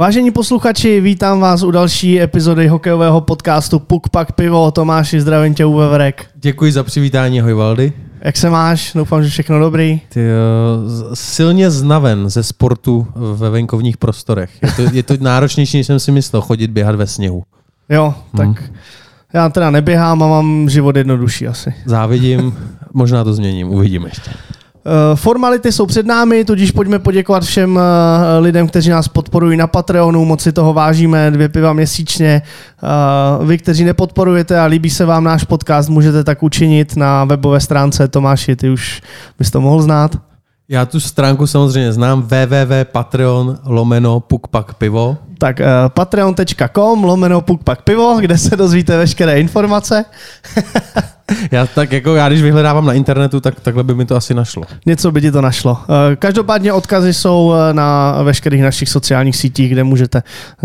Vážení posluchači, vítám vás u další epizody hokejového podcastu Puk Pak Pivo. Tomáši, zdravím tě, Uwe Vrek. Děkuji za přivítání, ahoj Valdy. Jak se máš? Doufám, že všechno dobrý. Ty, uh, silně znaven ze sportu ve venkovních prostorech. Je to, je to náročnější, než jsem si myslel, chodit běhat ve sněhu. Jo, tak hmm. já teda neběhám a mám život jednodušší asi. Závidím, možná to změním, uvidíme ještě. Eh, formality jsou před námi, tudíž pojďme poděkovat všem eh, lidem, kteří nás podporují na Patreonu, moc si toho vážíme, dvě piva měsíčně. Eh, vy, kteří nepodporujete a líbí se vám náš podcast, můžete tak učinit na webové stránce. Tomáši, ty už bys to mohl znát? Já tu stránku samozřejmě znám www.patreon lomeno pukpak pivo. Tak uh, patreon.com lomeno pukpak pivo, kde se dozvíte veškeré informace. já tak jako já, když vyhledávám na internetu, tak takhle by mi to asi našlo. Něco by ti to našlo. Uh, každopádně odkazy jsou eh, na veškerých našich sociálních sítích, kde můžete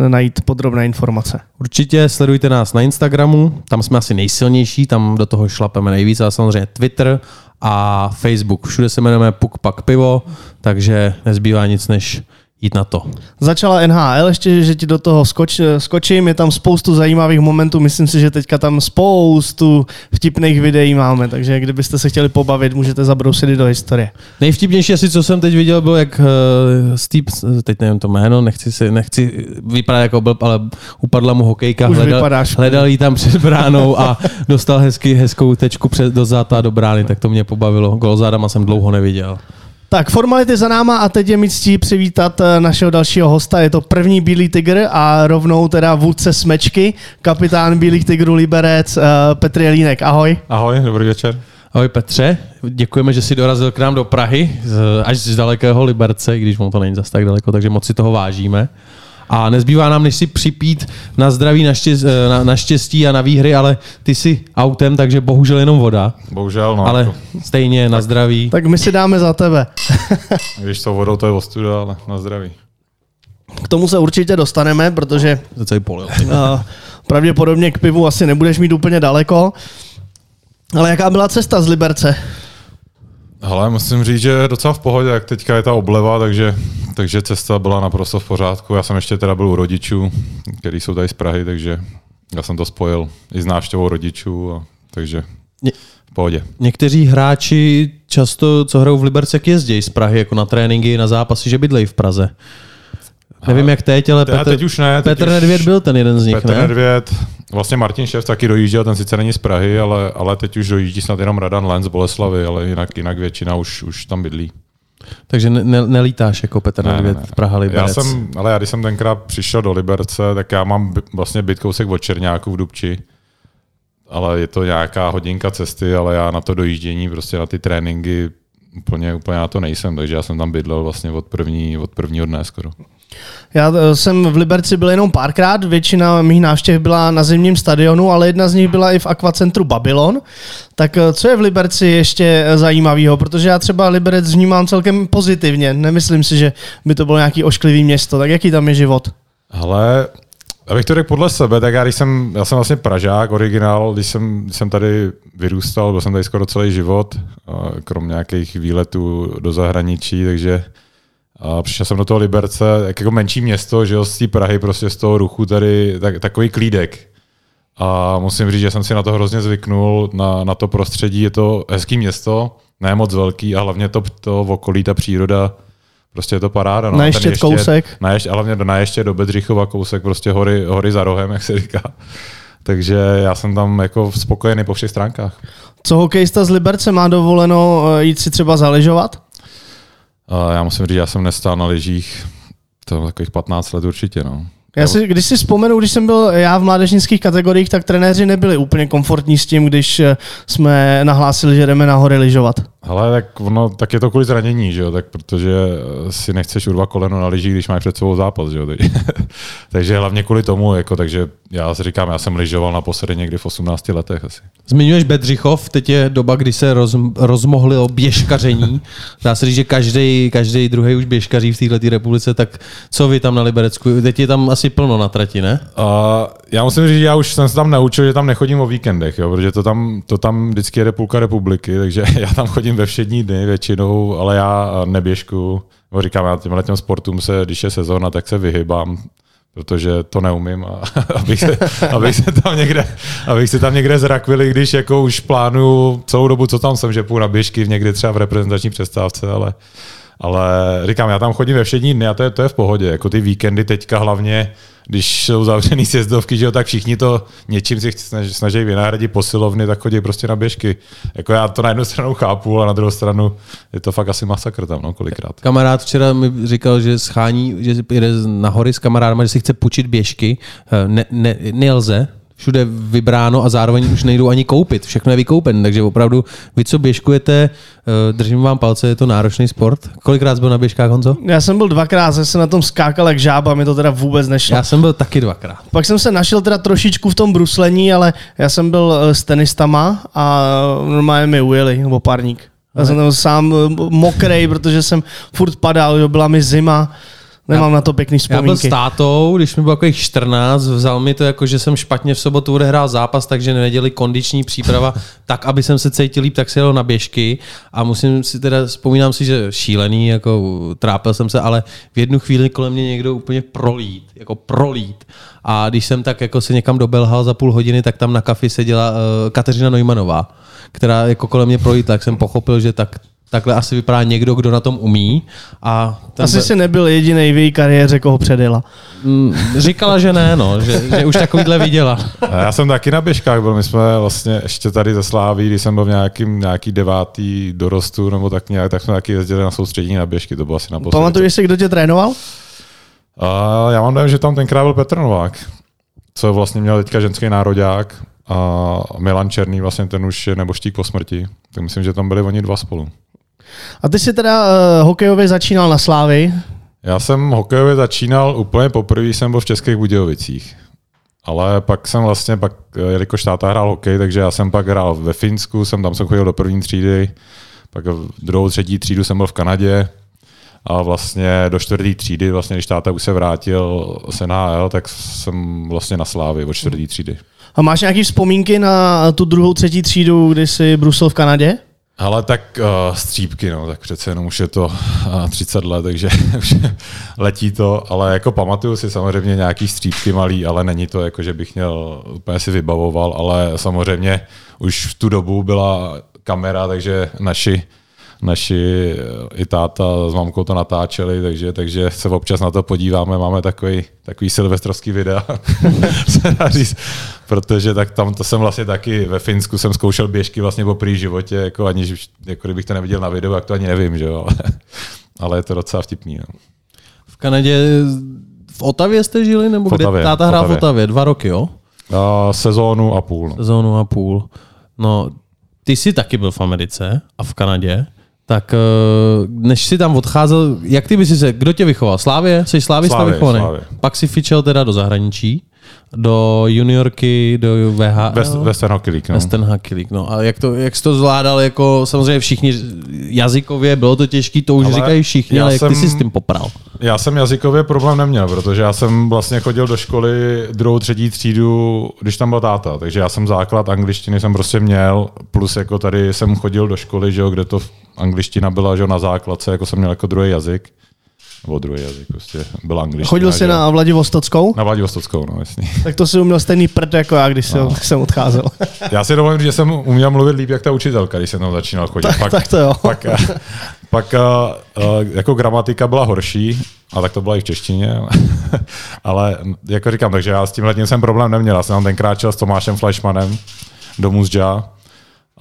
najít podrobné informace. Určitě sledujte nás na Instagramu, tam jsme asi nejsilnější, tam do toho šlapeme nejvíc, ale samozřejmě Twitter, a Facebook. Všude se jmenujeme Puk Pak Pivo, takže nezbývá nic než jít na to. Začala NHL, ještě, že ti do toho skoč, skočím, je tam spoustu zajímavých momentů, myslím si, že teďka tam spoustu vtipných videí máme, takže kdybyste se chtěli pobavit, můžete zabrousit i do historie. Nejvtipnější asi, co jsem teď viděl, bylo, jak uh, Steve, teď nevím to jméno, nechci, si, nechci vypadat jako blb, ale upadla mu hokejka, Už hledal, hledal jí tam před bránou a dostal hezky, hezkou tečku před, do záta do brány, tak to mě pobavilo. Gol jsem dlouho neviděl. Tak, formality za náma a teď je mi ctí přivítat eh, našeho dalšího hosta. Je to první Bílý tygr a rovnou teda vůdce smečky, kapitán Bílých tygrů Liberec, eh, Petr Jelínek. Ahoj. Ahoj, dobrý večer. Ahoj Petře, děkujeme, že jsi dorazil k nám do Prahy, až z dalekého Liberce, když mu to není zas tak daleko, takže moc si toho vážíme. A nezbývá nám, než si připít na zdraví, na, štěstí, eh, na, na štěstí a na výhry, ale ty jsi autem, takže bohužel jenom voda. Bohužel, no. Ale stejně na zdraví. Tak my si dáme za tebe. Když to vodou, to je ostuda, ale na zdraví. K tomu se určitě dostaneme, protože to celý polil. Uh, pravděpodobně k pivu asi nebudeš mít úplně daleko. Ale jaká byla cesta z Liberce? Ale musím říct, že je docela v pohodě, jak teďka je ta obleva, takže, takže cesta byla naprosto v pořádku. Já jsem ještě teda byl u rodičů, kteří jsou tady z Prahy, takže já jsem to spojil i s návštěvou rodičů, a, takže v pohodě. Někteří hráči často, co hrajou v Liberci, jak jezdí z Prahy jako na tréninky, na zápasy, že bydlejí v Praze. Nevím, jak teď, ale Petr, teď už ne, teď Petr už, Nedvěd byl ten jeden z nich, Petr ne? Nedvěd, vlastně Martin Šef taky dojížděl, ten sice není z Prahy, ale, ale teď už dojíždí snad jenom Radan Lenz z Boleslavy, ale jinak, jinak většina už, už tam bydlí. Takže ne, nelítáš jako Petr ne, Nedvěd, ne, ne. Praha Liberec. Já jsem, ale já když jsem tenkrát přišel do Liberce, tak já mám vlastně byt kousek od Černáku v Dubči, ale je to nějaká hodinka cesty, ale já na to dojíždění, prostě na ty tréninky úplně, úplně na to nejsem, takže já jsem tam bydlel vlastně od, první, od prvního dne skoro. Já eh, jsem v Liberci byl jenom párkrát, většina mých návštěv byla na zimním stadionu, ale jedna z nich byla i v akvacentru Babylon. Tak eh, co je v Liberci ještě eh, zajímavého? Protože já třeba Liberec vnímám celkem pozitivně. Nemyslím si, že by to bylo nějaký ošklivý město. Tak jaký tam je život? Ale Abych to řekl podle sebe, tak já, když jsem, já jsem vlastně Pražák, originál, když jsem, když jsem tady vyrůstal, byl jsem tady skoro celý život, krom nějakých výletů do zahraničí, takže a přišel jsem do toho Liberce, jak jako menší město, že z té Prahy, prostě z toho ruchu tady, tak, takový klídek. A musím říct, že jsem si na to hrozně zvyknul, na, na to prostředí. Je to hezký město, ne moc velký a hlavně to, to v okolí, ta příroda, prostě je to paráda. No. Na ještě kousek. Na ještě, hlavně na ještě do Bedřichova kousek, prostě hory, hory za rohem, jak se říká. Takže já jsem tam jako spokojený po všech stránkách. Co hokejista z Liberce má dovoleno eh, jít si třeba zaležovat? Já musím říct, já jsem nestál na lyžích to takových 15 let určitě. No. Já si, když si vzpomenu, když jsem byl já v mládežnických kategoriích, tak trenéři nebyli úplně komfortní s tím, když eh, jsme nahlásili, že jdeme na hory lyžovat. Ale tak, ono, tak je to kvůli zranění, že jo? Tak protože eh, si nechceš urvat koleno na lyžích, když máš před sebou zápas. Že jo? takže hlavně kvůli tomu, jako, takže já si říkám, já jsem lyžoval naposledy někdy v 18 letech asi. Zmiňuješ Bedřichov, teď je doba, kdy se roz, rozmohli o běžkaření. Dá se říct, že každý, každý druhý už běžkaří v této republice, tak co vy tam na Liberecku? Teď je tam asi plno na trati, ne? Uh, já musím říct, že já už jsem se tam naučil, že tam nechodím o víkendech, jo, protože to tam, to tam vždycky jede půlka republiky, takže já tam chodím ve všední dny většinou, ale já neběžku. Říkám, já těmhle těm sportům se, když je sezóna, tak se vyhybám protože to neumím a abych se, abych se tam někde, abych se tam někde zrakvili, když jako už plánuju celou dobu, co tam jsem, že půjdu na běžky někdy třeba v reprezentační přestávce, ale, ale říkám, já tam chodím ve všední dny a to je, to je v pohodě. Jako ty víkendy teďka hlavně když jsou zavřený sjezdovky, že jo, tak všichni to něčím si snaží, snaží vynahradit posilovny, tak chodí prostě na běžky. Jako já to na jednu stranu chápu, ale na druhou stranu je to fakt asi masakr tam, no, kolikrát. Kamarád včera mi říkal, že schání, že jede nahory s kamarádem, že si chce půjčit běžky. Eh, ne, ne, nelze, všude vybráno a zároveň už nejdou ani koupit. Všechno je vykoupen, takže opravdu vy, co běžkujete, eh, držím vám palce, je to náročný sport. Kolikrát jsi byl na běžkách, Honzo? Já jsem byl dvakrát, jsem na tom skákal jak žába, mi to teda vůbec nešlo. Já jsem byl taky dvakrát. Pak jsem se našel teda trošičku v tom bruslení, ale já jsem byl eh, s tenistama a normálně mi ujeli opárník. Já jsem tam sám eh, mokrej, protože jsem furt padal, byla mi zima. Nemám já, na to pěkný vzpomínky. Já byl s tátou, když mi bylo jako 14, vzal mi to jako, že jsem špatně v sobotu odehrál zápas, takže nevěděli kondiční příprava, tak, aby jsem se cítil líp, tak se jelo na běžky a musím si teda, vzpomínám si, že šílený, jako trápil jsem se, ale v jednu chvíli kolem mě někdo úplně prolít, jako prolít. A když jsem tak jako se někam dobelhal za půl hodiny, tak tam na kafi seděla uh, Kateřina Neumannová, která jako kolem mě prolítla, tak jsem pochopil, že tak takhle asi vypadá někdo, kdo na tom umí. A ten asi si nebyl jediný v její kariéře, koho předjela. Mm, říkala, že ne, no, že, že už takovýhle viděla. Já jsem taky na běžkách byl, my jsme vlastně ještě tady ze Sláví, když jsem byl v nějakým, nějaký devátý dorostu, nebo tak nějak, tak jsme taky jezdili na soustředění na běžky, to bylo asi naposledy. Pamatuješ si, kdo tě trénoval? A já mám dojem, že tam tenkrát byl Petr Novák, co vlastně měl teďka ženský národák a Milan Černý, vlastně ten už je neboštík po smrti. Tak myslím, že tam byli oni dva spolu. A ty jsi teda uh, hokejově začínal na Slávy? Já jsem hokejově začínal úplně poprvé, jsem byl v Českých Budějovicích. Ale pak jsem vlastně, pak, eh, jelikož táta hrál hokej, takže já jsem pak hrál ve Finsku, jsem tam jsem chodil do první třídy, pak v druhou, třetí třídu jsem byl v Kanadě a vlastně do čtvrté třídy, vlastně když táta už se vrátil z NHL, tak jsem vlastně na Slávy od čtvrté třídy. A máš nějaké vzpomínky na tu druhou, třetí třídu, kdy jsi brusil v Kanadě? Ale tak uh, střípky, no, tak přece jenom už je to uh, 30 let, takže letí to, ale jako pamatuju si samozřejmě nějaký střípky malý, ale není to jako, že bych měl, úplně si vybavoval, ale samozřejmě už v tu dobu byla kamera, takže naši naši eh, i táta s mamkou to natáčeli, takže, takže se občas na to podíváme, máme takový, takový silvestrovský videa, se říct, protože tak tam to jsem vlastně taky ve Finsku jsem zkoušel běžky vlastně po prý životě, jako aniž, jako kdybych to neviděl na videu, jak to ani nevím, že jo, ale, ale je to docela vtipný. No. V Kanadě, v Otavě jste žili, nebo v Otavě, kde táta hrál v Otavě? Dva roky, jo? A, sezónu a půl. No. Sezónu a půl. No, ty jsi taky byl v Americe a v Kanadě. Tak eh, než si tam odcházel, jak ty bys se, kdo tě vychoval? Slávě? Jsi Slávě, Slávě vychovaný? Slávě. Pak si fičel teda do zahraničí, do juniorky, do? West, Western Hockey League. No. Western Hockey League, no. A jak, to, jak jsi to zvládal, jako samozřejmě všichni jazykově, bylo to těžké, to už ale říkají všichni, ale jak jsem, ty jsi s tím popral? Já jsem jazykově problém neměl, protože já jsem vlastně chodil do školy druhou, třetí třídu, když tam byl táta, takže já jsem základ angličtiny jsem prostě měl, plus jako tady jsem chodil do školy, že jo, kde to angličtina byla, že na základce, jako jsem měl jako druhý jazyk nebo druhý jazyk, prostě byl angličtina. Chodil jsi na Vladivostockou? Na Vladivostockou, no jasný. Tak to si uměl stejný prd jako já, když no. jsem odcházel. já si dovolím, že jsem uměl mluvit líp jak ta učitelka, když jsem tam začínal chodit. Tak, pak, tak to jo. Pak, pak uh, jako gramatika byla horší, a tak to byla i v češtině, ale jako říkám, takže já s tím letním jsem problém neměl. Já jsem tam tenkrát čel s Tomášem Fleischmanem do Muzja,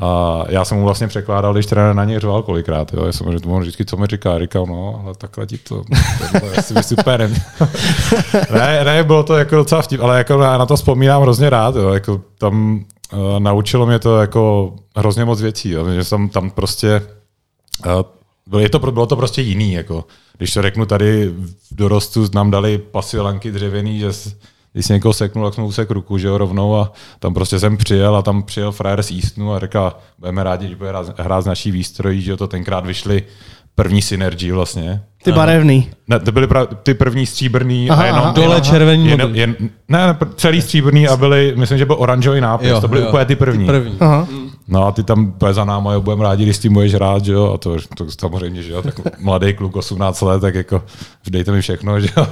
a já jsem mu vlastně překládal, když trenér na něj řval kolikrát. Jo. Já jsem mu mohl vždycky, co mi říká. Říkal, no, ale takhle ti to, to je super. ne, ne, bylo to jako docela vtip, ale jako na to vzpomínám hrozně rád. Jo. Jako tam uh, naučilo mě to jako hrozně moc věcí. Jo. Že jsem tam prostě uh, je to, bylo to prostě jiný. Jako. Když to řeknu tady v dorostu, nám dali pasilanky dřevěný, že když si někoho seknul, tak jsem usek ruku, že jo, rovnou a tam prostě jsem přijel a tam přijel frajer z Eastonu a řekl, budeme rádi, že bude hrát z naší výstrojí, že jo, to tenkrát vyšly první synergy vlastně. Ty barevný. Ne, to byly pra, ty první stříbrný aha, a jenom, aha, dole červený. Jen, jen, ne, ne, celý stříbrný a byly, myslím, že byl oranžový nápis, jo, to byly jo, úplně ty první. Ty první. Aha. No a ty tam bude za náma, jo, budeme rádi, když s tím budeš rád, že jo, a to, to samozřejmě, že jo, tak mladý kluk, 18 let, tak jako dejte mi všechno, že jo.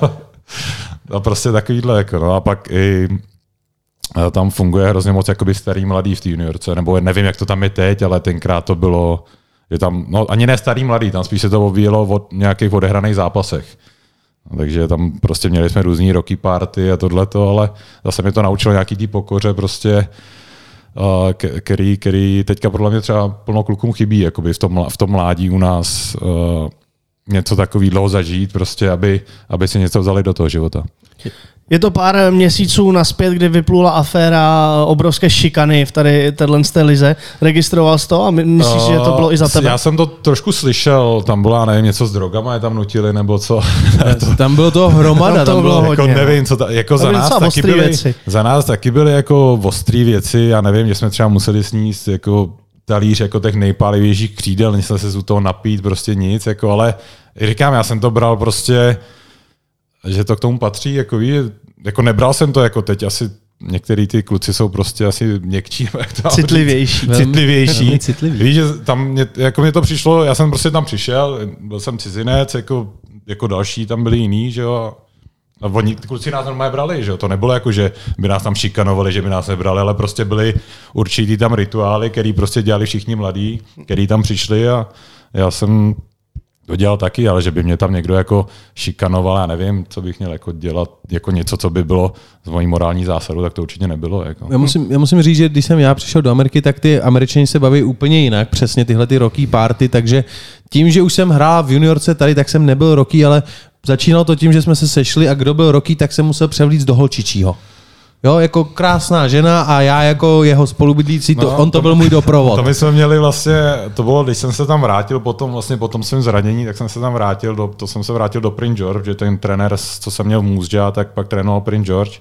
A prostě takovýhle, jako, no a pak i tam funguje hrozně moc jakoby starý mladý v té juniorce, nebo nevím, jak to tam je teď, ale tenkrát to bylo, je tam, no ani ne starý mladý, tam spíš se to odvíjelo od nějakých odehraných zápasech. Takže tam prostě měli jsme různý roky party a tohleto, ale zase mě to naučilo nějaký tý pokoře prostě, který, který teďka podle mě třeba plno klukům chybí, jakoby v tom, v tom mládí u nás něco takového zažít, prostě, aby, aby si něco vzali do toho života. Je to pár měsíců naspět, kdy vyplula aféra obrovské šikany v tady téhle lize. Registroval jsi to a myslíš, uh, že to bylo i za tebe? Já jsem to trošku slyšel, tam byla, nevím, něco s drogama, je tam nutili, nebo co. to, tam bylo to hromada. tam, to bylo, bylo jako, hodně. nevím, co ta, jako za nás, taky byly, věci. za nás taky byly jako ostrý věci, já nevím, že jsme třeba museli sníst jako talíř jako těch nejpálivějších křídel, jsme se z toho napít, prostě nic, jako, ale říkám, já jsem to bral prostě že to k tomu patří, jako, ví, jako nebral jsem to jako teď, asi některý ty kluci jsou prostě asi měkčí. Jak to citlivější. Citlivější. citlivý. Víš, že tam mě, jako mě to přišlo, já jsem prostě tam přišel, byl jsem cizinec, jako, jako další tam byli jiný, že jo, a oni, ty kluci nás normálně brali, že jo? To nebylo jako, že by nás tam šikanovali, že by nás nebrali, ale prostě byly určitý tam rituály, který prostě dělali všichni mladí, který tam přišli a já jsem to dělal taky, ale že by mě tam někdo jako šikanoval, já nevím, co bych měl jako dělat, jako něco, co by bylo z mojí morální zásadu, tak to určitě nebylo. Jako. Já, musím, já musím říct, že když jsem já přišel do Ameriky, tak ty američani se baví úplně jinak, přesně tyhle ty roky party, takže tím, že už jsem hrál v juniorce tady, tak jsem nebyl roky, ale začínalo to tím, že jsme se sešli a kdo byl roky, tak se musel převlít do holčičího. Jo, jako krásná žena a já jako jeho spolubydlící, to, no, on to, to byl můj doprovod. To my jsme měli vlastně, to bylo, když jsem se tam vrátil potom, vlastně po tom svém zranění, tak jsem se tam vrátil, do, to jsem se vrátil do Prince George, že ten trenér, co jsem měl v Můzdža, tak pak trénoval Prince George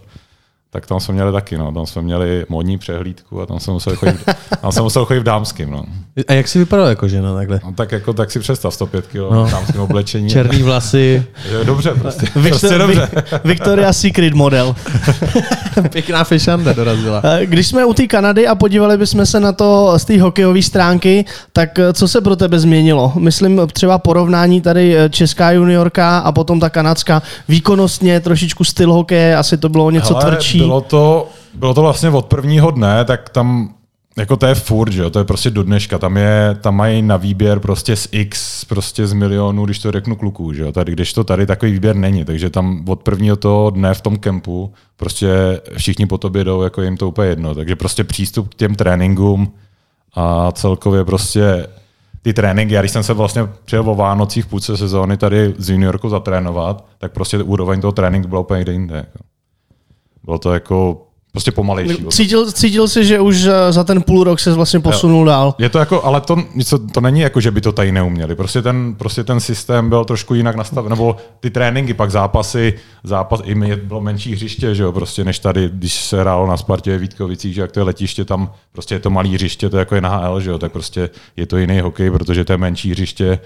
tak tam jsme měli taky, no. Tam jsme měli modní přehlídku a tam jsem musel chodit, tam jsem musel chodit v dámským, no. A jak jsi vypadal jako žena takhle? No, tak, jako, tak si představ 105 kg no. v dámském oblečení. Černý vlasy. Je, dobře, prostě. Victor, prostě dobře. Victoria Secret model. Pěkná fešanda dorazila. Když jsme u té Kanady a podívali bychom se na to z té hokejové stránky, tak eh, co se pro tebe změnilo? Myslím třeba porovnání tady eh, česká juniorka a potom ta kanadská. Výkonnostně trošičku styl hokeje, asi to bylo něco Hele, tvrdší bylo to, bylo to vlastně od prvního dne, tak tam jako to je furt, že jo, to je prostě do dneška. Tam, je, tam mají na výběr prostě z X, prostě z milionů, když to řeknu kluků, že jo. Tady, když to tady takový výběr není, takže tam od prvního toho dne v tom kempu prostě všichni po tobě jdou, jako jim to úplně jedno. Takže prostě přístup k těm tréninkům a celkově prostě ty tréninky, já když jsem se vlastně přijel o Vánocích v půlce sezóny tady z juniorkou zatrénovat, tak prostě úroveň toho tréninku byla úplně někde jinde. Jako. Bylo to jako prostě pomalejší. Cítil, cítil jsi, že už eh, za ten půl rok se vlastně posunul dál? Je to jako, ale to, to není jako, že by to tady neuměli. Prostě ten, prostě ten systém byl trošku jinak nastaven, nebo ty tréninky, pak zápasy, zápas, i mě bylo menší hřiště, že jo, prostě než tady, když se hrálo na Spartě Vítkovicích, že jak to je letiště, tam prostě je to malý hřiště, to je jako je NHL, že jo, tak prostě je to jiný hokej, protože to je menší hřiště,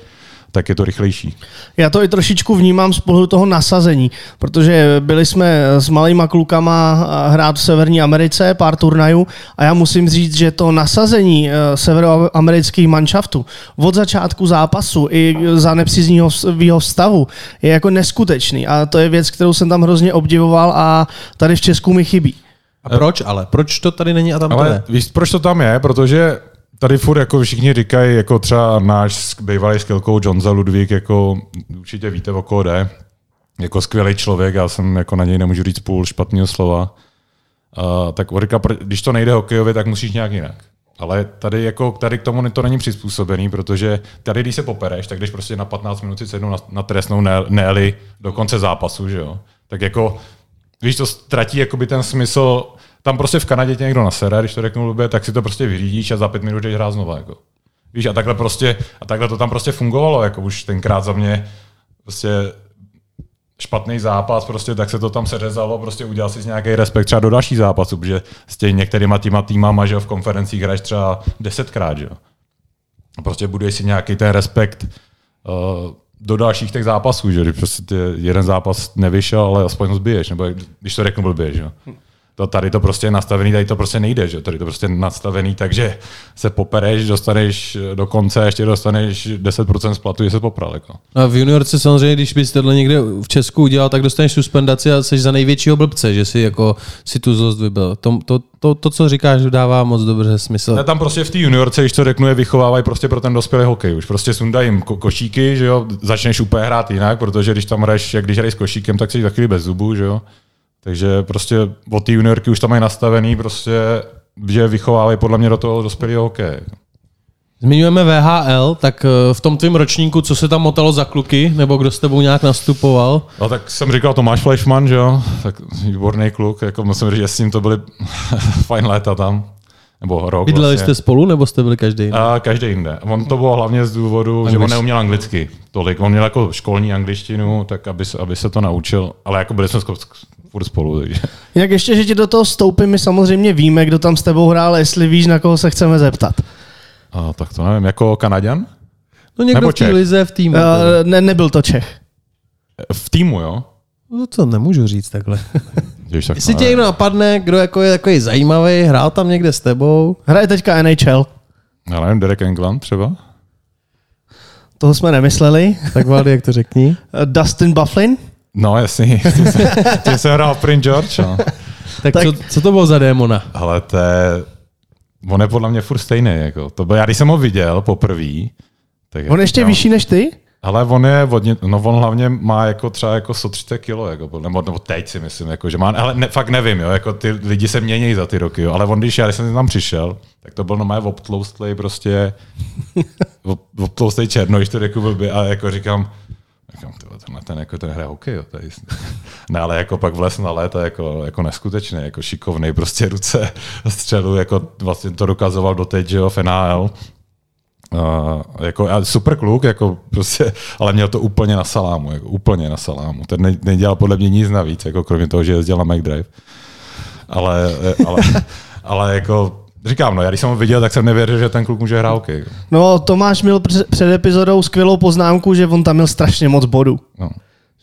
tak je to rychlejší. Já to i trošičku vnímám z pohledu toho nasazení, protože byli jsme s malýma klukama hrát v Severní Americe, pár turnajů a já musím říct, že to nasazení eh, severoamerických manšaftů od začátku zápasu i za nepříznivého stavu je jako neskutečný a to je věc, kterou jsem tam hrozně obdivoval a tady v Česku mi chybí. A proč ale? Proč to tady není a tam ale to je? Víš, proč to tam je? Protože tady furt jako všichni říkají, jako třeba náš bývalý skillkou Johnza Ludvík, jako určitě víte, o koho jde. Jako skvělý člověk, já jsem jako na něj nemůžu říct půl špatného slova. Uh, tak on říká, když to nejde hokejově, tak musíš nějak jinak. Ale tady, jako, tady k tomu to není přizpůsobený, protože tady, když se popereš, tak když prostě na 15 minut si sednu na, na trestnou ne, do konce zápasu, že jo? Tak jako, víš, to ztratí jakoby ten smysl tam prostě v Kanadě tě někdo nasere, když to řeknu blbě, tak si to prostě vyřídíš a za pět minut jdeš hrát znova. Jako. Víš, a takhle, prostě, a takhle to tam prostě fungovalo, jako už tenkrát za mě prostě špatný zápas, prostě, tak se to tam seřezalo, prostě udělal si nějaký respekt třeba do další zápasu, protože s těmi některýma týma týmama, že v konferencích hraješ třeba desetkrát, že Prostě buduješ si nějaký ten respekt uh, do dalších těch zápasů, že když prostě jeden zápas nevyšel, ale aspoň ho zbiješ, nebo když to řeknu blbě, že To tady to prostě je nastavený, tady to prostě nejde, že? Tady to prostě je nastavený, takže se popereš, dostaneš do konce a ještě dostaneš 10% z platu, že se popral. Jako. A v juniorce samozřejmě, když bys tohle někde v Česku udělal, tak dostaneš suspendaci a jsi za největšího blbce, že si jako si tu zlost vybil. To, to, to, to, co říkáš, dává moc dobře smysl. Ne, tam prostě v té juniorce, když to řeknu, je vychovávají prostě pro ten dospělý hokej. Už prostě sundají jim ko- košíky, že jo, začneš úplně hrát jinak, protože když tam hraješ, jak když hraješ s košíkem, tak jsi chvíli bez zubů, že jo. Takže prostě od té juniorky už tam mají nastavený, prostě, že vychovávají podle mě do toho dospělého hokeje. Zmiňujeme VHL, tak eh, v tom tvém ročníku, co se tam motalo za kluky, nebo kdo s tebou nějak nastupoval? No tak jsem říkal Tomáš Flešman, že jo, tak výborný kluk, jako musím říct, že s ním to byly fajn léta tam. Nebo rok Bydleli vlastně. jste spolu, nebo jste byli každý? A každý jinde. On to bylo hlavně z důvodu, Anglič. že on neuměl anglicky tolik. On měl jako školní angličtinu, tak aby, se- aby se to naučil, ale jako byli jsme furt spolu. Takže. Jak ještě, že ti do toho stoupím, my samozřejmě víme, kdo tam s tebou hrál, jestli víš, na koho se chceme zeptat. A tak to nevím, jako Kanaďan? No někdo nebo v té lize v týmu. Uh, ne, nebyl to Čech. V týmu, jo? No to nemůžu říct takhle. Když tak Jestli tě někdo napadne, kdo jako je takový zajímavý, hrál tam někde s tebou, Hraje teďka NHL. Já nevím, Derek England třeba? Toho jsme nemysleli. tak Valdy, jak to řekni. Dustin Bufflin. No jsem, tím jsem hrál Prince George. No. Tak, Tak- Co, co to bylo za démona? Ale to je, on je podle mě furt stejný. Jako. To byl, já když jsem ho viděl poprvé, tak On ještě říkám, vyšší než ty? Ale on je hodně, no on hlavně má jako třeba jako 130 kilo, jako, nebo, nebo teď si myslím, jako, že má, ale ne, fakt nevím, jo, jako ty lidi se mění za ty roky, jo, ale on, když já když jsem tam přišel, tak to byl normálně obtloustlej prostě, ob- obtloustlej černo, když to řekl blbě, a jako říkám, říkám, tyhle, tenhle ten, jako ten hraje hokej, jo. Ne, ale jako pak vlez na léta jako, jako neskutečný, jako šikovný, prostě ruce střelu, jako vlastně to dokazoval doteď, že jo, v NHL. Uh, jako, super kluk, jako prostě, ale měl to úplně na salámu, jako úplně na salámu. Ten ne, nedělal podle mě nic navíc, jako kromě toho, že jezdil na McDrive. Ale, ale, ale jako, říkám, no, já když jsem ho viděl, tak jsem nevěřil, že ten kluk může hrát hokej. No, Tomáš měl před, před epizodou skvělou poznámku, že on tam měl strašně moc bodů. No.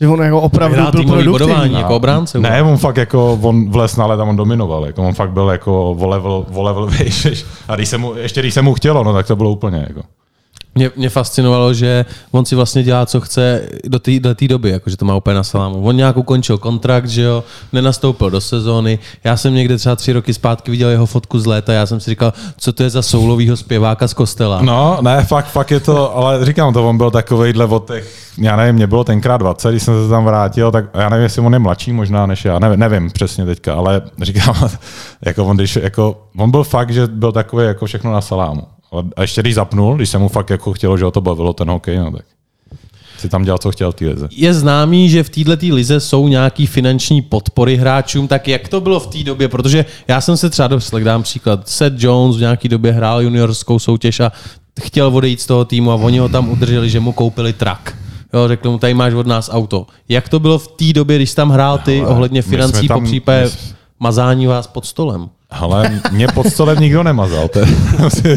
Že on jako opravdu Hrál byl produktivní. bodování jako obránce. Ne, on fakt jako, on vles na tam on dominoval, jako on fakt byl jako o level, o level výš, a když se mu, ještě když se mu chtělo, no tak to bylo úplně jako. Mě, mě fascinovalo, že on si vlastně dělá, co chce do té do doby, jakože to má úplně na salámu. On nějak ukončil kontrakt, že jo, nenastoupil do sezóny. Já jsem někde třeba tři roky zpátky viděl jeho fotku z léta, já jsem si říkal, co to je za soulovýho zpěváka z kostela. No, ne, fakt, fakt je to, ale říkám to, on byl takovejhle od těch, já nevím, mě bylo tenkrát 20, když jsem se tam vrátil, tak já nevím, jestli on je mladší možná než já, nevím, nevím přesně teďka, ale říkám, jako on, když, jako, on byl fakt, že byl takový jako všechno na salámu. A ještě když zapnul, když se mu fakt jako chtělo, že ho to bavilo ten hokej, no tak si tam dělal, co chtěl v té lize. Je známý, že v této lize jsou nějaký finanční podpory hráčům, tak jak to bylo v té době? Protože já jsem se třeba doslech, dám příklad, Seth Jones v nějaké době hrál juniorskou soutěž a chtěl odejít z toho týmu a oni ho tam udrželi, že mu koupili trak. Jo, řekli mu, tady máš od nás auto. Jak to bylo v té době, když jsi tam hrál ty ohledně financí tam- po případě my mazání vás pod stolem? Ale mě pod stolem nikdo nemazal, to je,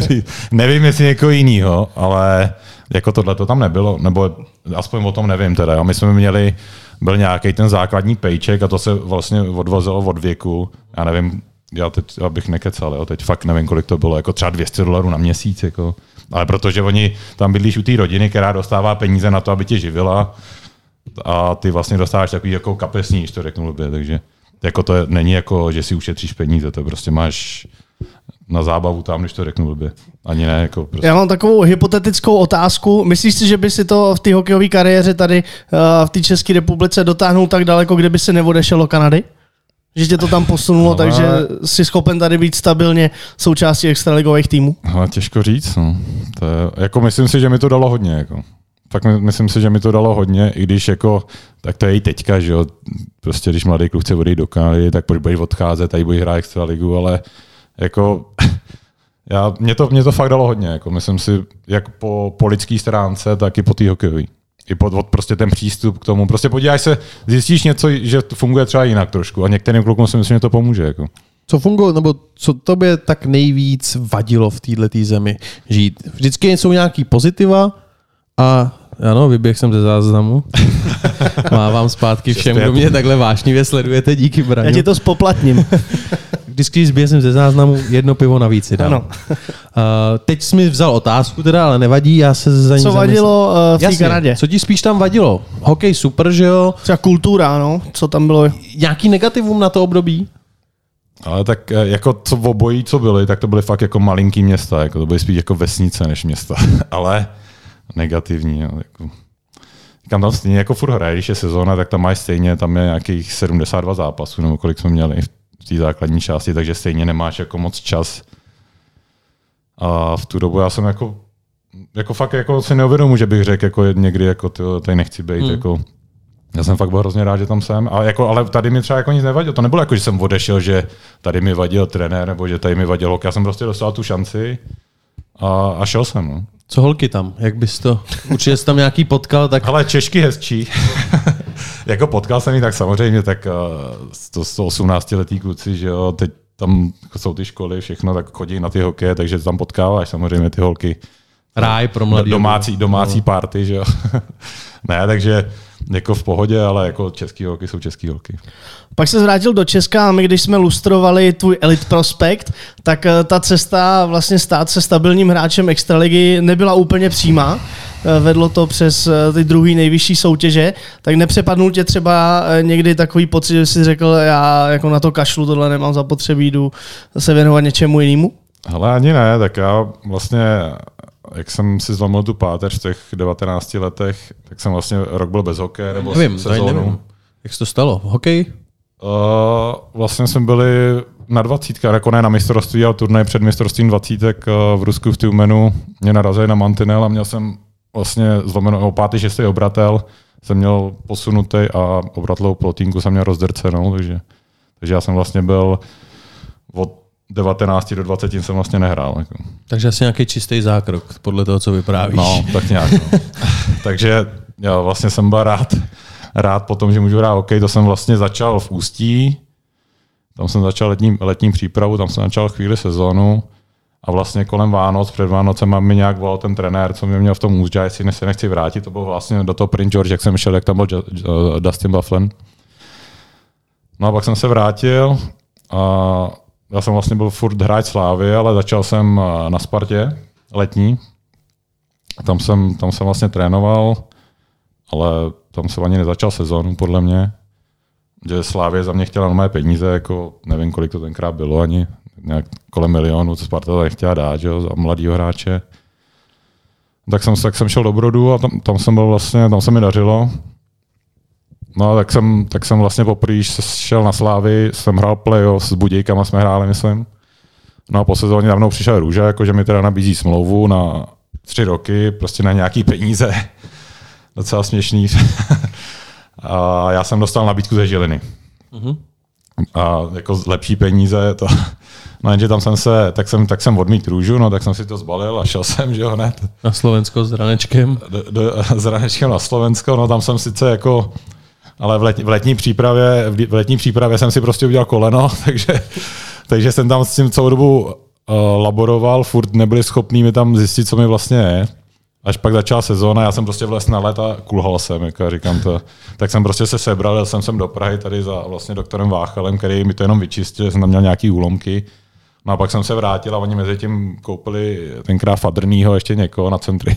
říct. Nevím, jestli někoho jinýho, ale jako tohle to tam nebylo, nebo aspoň o tom nevím teda. My jsme měli, byl nějaký ten základní paycheck a to se vlastně odvozilo od věku. Já nevím, já teď, abych nekecal, jo, teď fakt nevím, kolik to bylo, jako třeba 200 dolarů na měsíc, jako. ale protože oni tam bydlíš u té rodiny, která dostává peníze na to, aby tě živila a ty vlastně dostáváš takový jako kapesní, když to řeknu takže jako to je, není jako, že si ušetříš peníze, to prostě máš na zábavu tam, když to řeknu blbě. Ani ne, jako prostě. Já mám takovou hypotetickou otázku. Myslíš si, že by si to v té hokejové kariéře tady uh, v té České republice dotáhnul tak daleko, kde by se neodešel do Kanady? Že tě to tam posunulo, Ale- takže jsi schopen tady být stabilně součástí extraligových týmů? Ale těžko říct, no. To je, jako myslím si, že mi to dalo hodně, jako. Fakt my- myslím si, že mi to dalo hodně, i když jako, tak to je i teďka, že jo, prostě když mladý kluk chce odejít do Kanady, tak proč budeš odcházet, tady budeš hrát extraligu, ale jako já, mě, to, mě to fakt dalo hodně, jako myslím si, jak po, po lidské stránce, tak i po té hokejové. I pod, od prostě ten přístup k tomu. Prostě podívej se, zjistíš něco, že to funguje třeba jinak trošku a některým klukům si myslím, že to pomůže. Jako. Co fungovalo, nebo co tobě tak nejvíc vadilo v této zemi žít? Vždycky jsou nějaký pozitiva a ano, vyběh jsem ze záznamu. Mávám zpátky všem, kdo mě takhle vášnivě sledujete. Díky, Braňo. Já ti to spoplatním. Vždycky zběsím ze záznamu jedno pivo navíc si dám. Ano. Uh, teď jsi mi vzal otázku teda, ale nevadí, já se za ní Co vadilo uh, v té Kanadě? Co ti spíš tam vadilo? Hokej super, že jo? Třeba kultura, no? Co tam bylo? Nějaký negativum na to období? Ale tak eh, jako co v obojí, co byly, tak to byly fakt jako malinký města, jako to byly spíš jako vesnice než města, ale negativní. Jako. Říkám tam stejně jako furt hraje, když je sezóna, tak tam mají stejně, tam je nějakých 72 zápasů, nebo kolik jsme měli v té základní části, takže stejně nemáš jako moc čas. A v tu dobu já jsem jako, jako fakt jako si neuvědomu, že bych řekl jako někdy, jako tyjo, tady nechci být, hmm. jako já jsem fakt byl hrozně rád, že tam jsem, a jako, ale tady mi třeba jako nic nevadilo. To nebylo jako, že jsem odešel, že tady mi vadil trenér, nebo že tady mi vadilo. Já jsem prostě dostal tu šanci a, a šel jsem. No. Co holky tam? Jak bys to... Určitě jsi tam nějaký potkal, tak... Ale Češky hezčí. jako potkal jsem ji, tak samozřejmě, tak uh, to 18 letý kluci, že jo, teď tam jsou ty školy, všechno, tak chodí na ty hokeje, takže tam potkáváš samozřejmě ty holky. Ráj pro mladý. Domácí, domácí no. party, že jo. ne, takže jako v pohodě, ale jako český holky jsou český holky. Pak se zvrátil do Česka a my, když jsme lustrovali tvůj Elite Prospekt, tak eh, ta cesta vlastně stát se stabilním hráčem Extraligy nebyla úplně přímá. Eh, vedlo to přes eh, ty druhý nejvyšší soutěže, tak nepřepadnul tě třeba někdy takový pocit, že jsi řekl, já jako na to kašlu, tohle nemám zapotřebí, jdu se věnovat něčemu jinému? Ale ani ne, tak já vlastně jak jsem si zlomil tu páteř v těch 19 letech, tak jsem vlastně rok byl bez hokeje nebo nevím, sezónu. Nevím. Jak se to stalo? Hokej? Uh, vlastně jsme byli na 20, jako ne na mistrovství, ale turnaj před mistrovstvím 20 uh, v Rusku v Tumenu. Mě narazili na mantinel a měl jsem vlastně zlomenou pátý, šestý obratel, jsem měl posunutý a obratlovou plotínku jsem měl rozdrcenou, takže, takže já jsem vlastně byl od 19 do 20 jsem vlastně nehrál. Jako. Takže asi nějaký čistý zákrok, podle toho, co vyprávíš. No, tak nějak. No. Takže já vlastně jsem byl rád, rád potom, že můžu hrát OK. To jsem vlastně začal v Ústí, tam jsem začal letní, letní přípravu, tam jsem začal chvíli sezónu a vlastně kolem Vánoc, před Vánocem mi nějak volal ten trenér, co mě měl v tom úzdě, jestli se nechci vrátit, to bylo vlastně do toho Prince George, jak jsem šel, jak tam byl Dustin Bufflin. No a pak jsem se vrátil a já jsem vlastně byl furt hráč Slávy, ale začal jsem eh, na Spartě letní. Tam jsem, tam jsem vlastně trénoval, ale tam jsem ani nezačal sezónu, podle mě. Že Slávě za mě chtěla mé peníze, jako nevím, kolik to tenkrát bylo ani, nějak kolem milionu, co Sparta nechtěla dát, že jo, za mladýho hráče. Tak jsem, tak jsem šel do Brodu a tam, tam jsem byl vlastně, tam se mi dařilo. No, tak jsem, tak jsem vlastně poprvé šel na Slávy, jsem hrál playoff s Budějkama, jsme hráli, myslím. No a po sezóně dávno přišel Růža, jakože mi teda nabízí smlouvu na tři roky, prostě na nějaký peníze. Docela směšný. a já jsem dostal nabídku ze Žiliny. Uh-huh. A jako lepší peníze, to, No jenže tam jsem se, tak jsem, tak jsem odmít růžu, no tak jsem si to zbalil a šel jsem, že jo, hned. Na Slovensko s Ranečkem? Do, do, s Ranečkem na Slovensko, no tam jsem sice jako ale v, let, v, letní přípravě, v letní přípravě jsem si prostě udělal koleno, takže, takže jsem tam s tím celou dobu uh, laboroval, furt nebyli schopní mi tam zjistit, co mi vlastně je. Až pak začala sezóna, já jsem prostě vlez na let a kulhal jsem, jako říkám to. Tak jsem prostě se sebral, jel jsem sem do Prahy tady za vlastně doktorem Váchalem, který mi to jenom vyčistil, jsem tam měl nějaký úlomky. No a pak jsem se vrátil a oni mezi tím koupili tenkrát Fadrnýho ještě někoho na centry.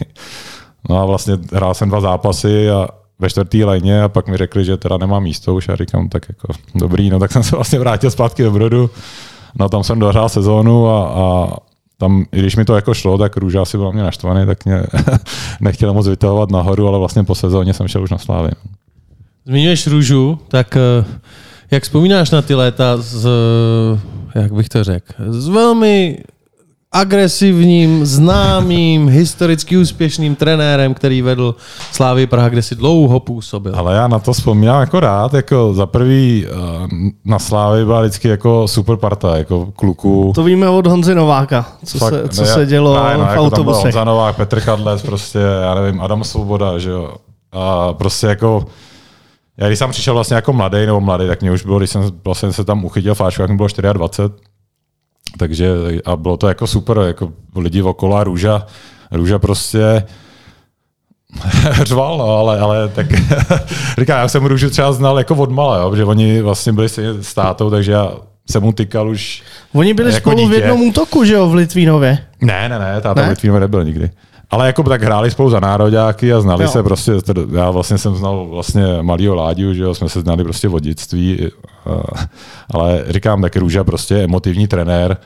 No a vlastně hrál jsem dva zápasy a ve čtvrtý léně a pak mi řekli, že teda nemám místo už a říkám, tak jako dobrý, no tak jsem se vlastně vrátil zpátky do Brodu. No tam jsem dohrál sezónu a, a tam, i když mi to jako šlo, tak Růža asi byl mě naštvaný, tak mě nechtěl moc vytahovat nahoru, ale vlastně po sezóně jsem šel už na Slávy. Zmiňuješ Růžu, tak eh, jak vzpomínáš na ty léta z, jak bych to řekl, z velmi agresivním, známým, historicky úspěšným trenérem, který vedl Slávy Praha, kde si dlouho působil. Ale já na to vzpomínám jako rád, jako za prvý eh, na Slávy byla vždycky jako super parta, jako kluků. To víme od Honzy Nováka, co, Fakt, se, co ne, se dělo ne, no, v jako autobusech. Honza Novák, Petr Kadlec, prostě, já nevím, Adam Svoboda, že jo. A prostě jako já když jsem přišel vlastně jako mladý nebo mladý, tak mě už bylo, když jsem vlastně se tam uchytil fášku, jak mi bylo 24, takže a bylo to jako super, jako lidi okolo a Růža, Růža prostě Řval, no, ale, ale tak říká, já jsem Růžu třeba znal jako od malé, jo, protože oni vlastně byli s tátou, takže já jsem mu tykal už Oni byli jako spolu dítě. v jednom útoku, že jo, v Litvínově? Ne, ne, ne, táta ne? v Litvínově nebyl nikdy. Ale jako tak hráli spolu za nároďáky a znali jo. se prostě, já vlastně jsem znal vlastně malýho Ládiu, že jo, jsme se znali prostě od dětství, ale říkám, tak Růža prostě emotivní trenér,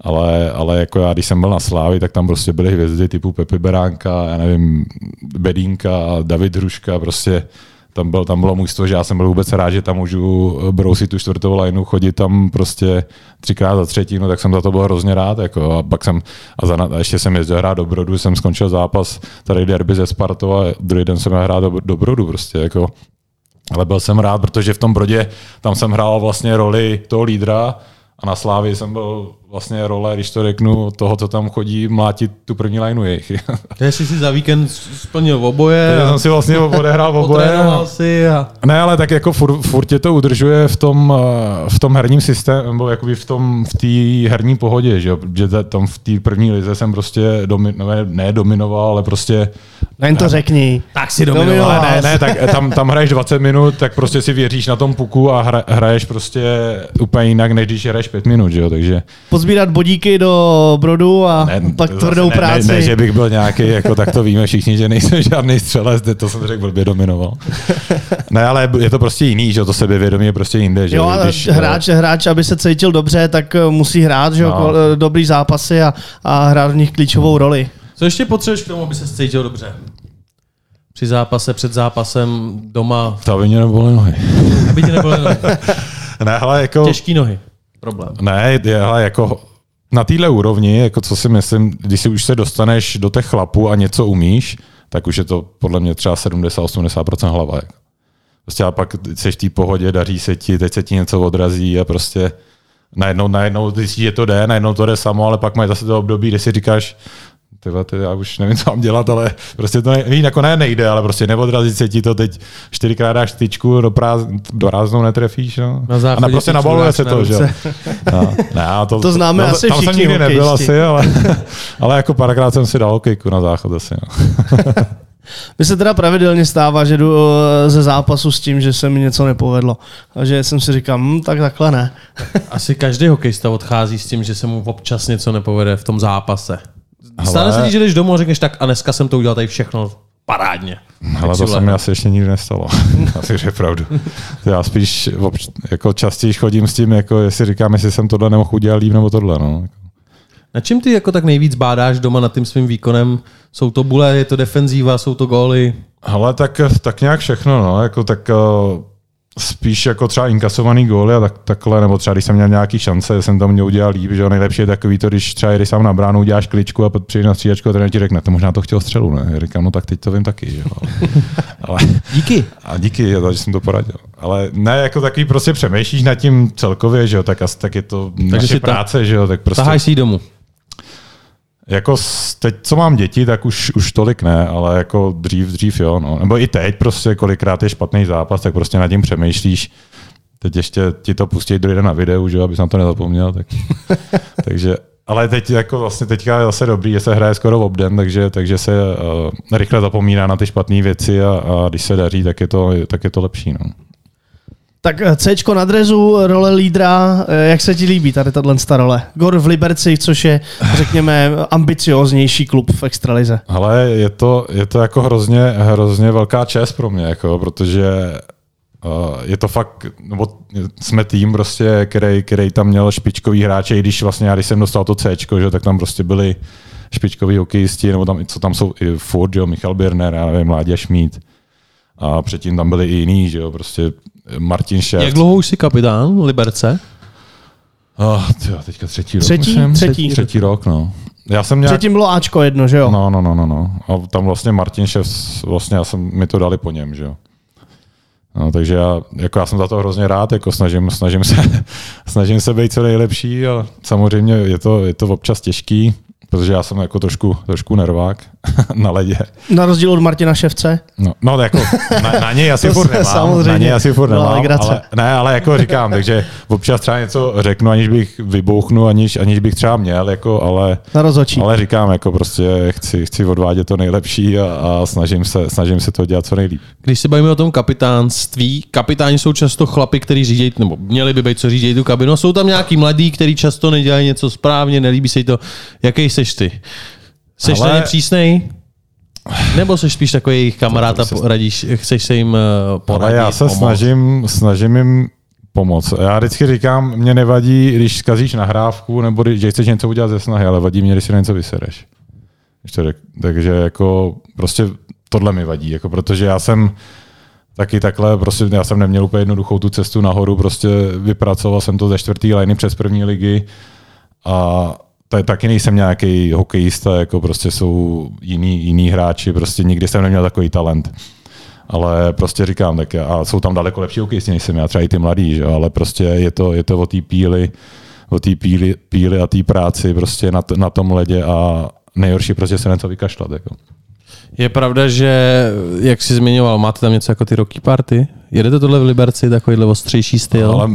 ale, ale jako já, když jsem byl na Slávi, tak tam prostě byly hvězdy typu Pepe Beránka, já nevím, Bedínka, David Hruška, prostě tam, byl, tam bylo můžstvo, že já jsem byl vůbec rád, že tam můžu brousit tu čtvrtou lineu, chodit tam prostě třikrát za třetinu, tak jsem za to byl hrozně rád. Jako, a pak jsem, a, za, a ještě jsem jezdil hrát do Brodu, jsem skončil zápas tady derby ze Spartou a druhý den jsem hrát do, do Brodu prostě. Jako. Ale byl jsem rád, protože v tom Brodě tam jsem hrál vlastně roli toho lídra, a na Slávě jsem byl vlastně role, když to řeknu, toho, co tam chodí mlátit tu první lineu jejich. Jestli si za víkend splnil oboje. Já jsem si vlastně odehrál oboje. si a... Ne, ale tak jako furt, furt tě to udržuje v tom, eh, v tom herním systému, nebo jakoby v tom, v té herní pohodě, že, že tam v té první lize jsem prostě domi, ne, ne dominoval, ale prostě Jen to řekni. Tak si dominoval. Ale ne, ne, tak tam, tam hraješ 20 minut, tak prostě si věříš na tom puku a hra, hraješ prostě úplně jinak, než když hraješ 5 minut, že jo, takže... Pozbírat bodíky do brodu a ne, pak tvrdou ne, práci. Ne, ne, že bych byl nějaký, jako tak to víme všichni, že nejsem žádný střelec, to jsem řekl blbě dominoval. ne, ale je to prostě jiný, že to sebevědomí je prostě jinde. Že? Jo, ale když, hráč, hráč, aby se cítil dobře, tak eh, musí hrát, že jo, no. dobrý zápasy a, a hrát v nich klíčovou roli. Co ještě potřebuješ k tomu, aby se cítil dobře? Při zápase, před zápasem, doma. To by mě nebyly nohy. Aby tě nebyly nohy. ne, ale jako... Těžký nohy. Problém. Ne, je, ale jako na téhle úrovni, jako co si myslím, když si už se dostaneš do těch chlapů a něco umíš, tak už je to podle mě třeba 70-80% hlava. Jako. Prostě a pak jsi v té pohodě, daří se ti, teď se ti něco odrazí a prostě najednou, najednou zjistíš, že to jde, najednou to jde samo, ale pak máš zase to období, kde si říkáš, tyhle, ty, já už nevím, co mám dělat, ale prostě to ne, jako ne, nejde, ale prostě neodrazit se ti to teď čtyřikrát dáš tyčku, do, práz, do prázdnou netrefíš, no. Na a ne, prostě nabaluje se to, že no, ne, to, to známe no, asi tam všichni jsem nikdy nebyl asi, ale, ale jako párkrát jsem si dal hokejku na záchod asi, no. Mně se teda pravidelně stává, že jdu eh, ze zápasu s tím, že se mi něco nepovedlo. A že jsem si říkal, hm, tak takhle ne. Asi každý hokejista odchází s tím, že se mu občas něco nepovede v tom zápase. Stane se ti, že jdeš domů a řekneš tak a dneska jsem to udělal tady všechno parádně. Ale to se mi asi ještě nikdy nestalo. asi že pravdu. Já spíš obč- jako častěji chodím s tím, jako jestli říkám, jestli jsem tohle nemohl udělat líp nebo tohle. No. Na čím ty jako tak nejvíc bádáš doma nad tím svým výkonem? Jsou to bule, je to defenzíva, jsou to góly? Ale tak, tak nějak všechno, no. Jako tak uh spíš jako třeba inkasovaný góly a tak, takhle, nebo třeba když jsem měl nějaký šance, jsem tam měl udělal líp, že jo, nejlepší je takový to, když třeba jdeš sám na bránu, uděláš kličku a přijdeš na střídačku a trenér ti řekne, to možná to chtěl střelu, ne? Já říkám, no tak teď to vím taky, že jo. Ale, díky. A díky, já, že jsem to poradil. Ale ne, jako takový prostě přemýšlíš nad tím celkově, že jo, tak, tak je to Takže naše práce, ta, že jo, tak prostě. Taháš si domů. Jako teď, co mám děti, tak už, už tolik ne, ale jako dřív, dřív jo. No. Nebo i teď prostě kolikrát je špatný zápas, tak prostě nad tím přemýšlíš. Teď ještě ti to pustí druhý den na videu, že, abys na to nezapomněl. Tak, takže, ale teď jako vlastně teďka je zase dobrý, že se hraje skoro obden, takže, takže se uh, rychle zapomíná na ty špatné věci a, a, když se daří, tak je to, tak je to lepší. No. Tak eh, C na drezu, role lídra, eh, jak se ti líbí tady tato role? Gor v Liberci, což je, řekněme, ambicioznější klub v extralize. Ale je to, je to jako hrozně, hrozně velká čest pro mě, jako, protože uh, je to fakt, nebo jsme tým prostě, který, který tam měl špičkový hráče, i když vlastně já, když jsem dostal to C, že, tak tam prostě byli špičkoví hokejisti, nebo tam, co tam jsou i furt, jo, Michal Birner, já nevím, Láďa Šmít. A předtím tam byli i jiní, že jo, prostě Martin Šeft. Jak dlouho už jsi kapitán Liberce? Oh, tyjo, teďka třetí rok. Třetí? Myslím. Třetí. Třetí rok, no. Já jsem nějak... Předtím bylo Ačko jedno, že jo? No, no, no, no, no. A tam vlastně Martin Šef, vlastně já jsem, mi to dali po něm, že jo. No, takže já, jako já jsem za to hrozně rád, jako snažím, snažím, se, snažím se být co nejlepší, ale samozřejmě je to, je to občas těžký. Protože já jsem jako trošku, trošku nervák na ledě. Na rozdíl od Martina Ševce? No, no jako na, na něj asi furt nemám. Samozřejmě. Na něj asi furt nemám, ale, ne, ale jako říkám, takže občas třeba něco řeknu, aniž bych vybouchnu, aniž, aniž bych třeba měl, jako, ale, na ale říkám, jako prostě chci, chci odvádět to nejlepší a, a snažím, se, snažím se to dělat co nejlíp. Když se bavíme o tom kapitánství, kapitáni jsou často chlapi, kteří řídí, nebo měli by být co řídí tu kabinu. Jsou tam nějaký mladí, kteří často nedělají něco správně, nelíbí se to. Jaký seš ty? Seš Ale... na ně přísnej? Nebo jsi spíš takový jejich kamarád a radíš, chceš se jim eh, poradit? Ale já se pomoct. snažím, snažím jim pomoct. Já vždycky říkám, mě nevadí, když zkazíš nahrávku, nebo když chceš něco udělat ze snahy, ale vadí mě, když si něco vysereš. Takže jako prostě tohle mi vadí, jako protože já jsem taky takhle, prostě já jsem neměl úplně jednoduchou tu cestu nahoru, prostě vypracoval jsem to ze čtvrtý liny přes první ligy a je taky nejsem nějaký hokejista, jako prostě jsou jiní, jiní hráči, prostě nikdy jsem neměl takový talent. Ale prostě říkám, tak a jsou tam daleko lepší hokejisti, než jsem já, třeba i ty mladý, že? ale prostě je to, je to o té píli, o té píli, píli a té práci prostě na, na tom ledě a nejhorší prostě se na to vykašlat. Jako. Je pravda, že, jak jsi zmiňoval, máte tam něco jako ty roky party? Jedete tohle v Liberci, takovýhle ostřejší styl? Ale,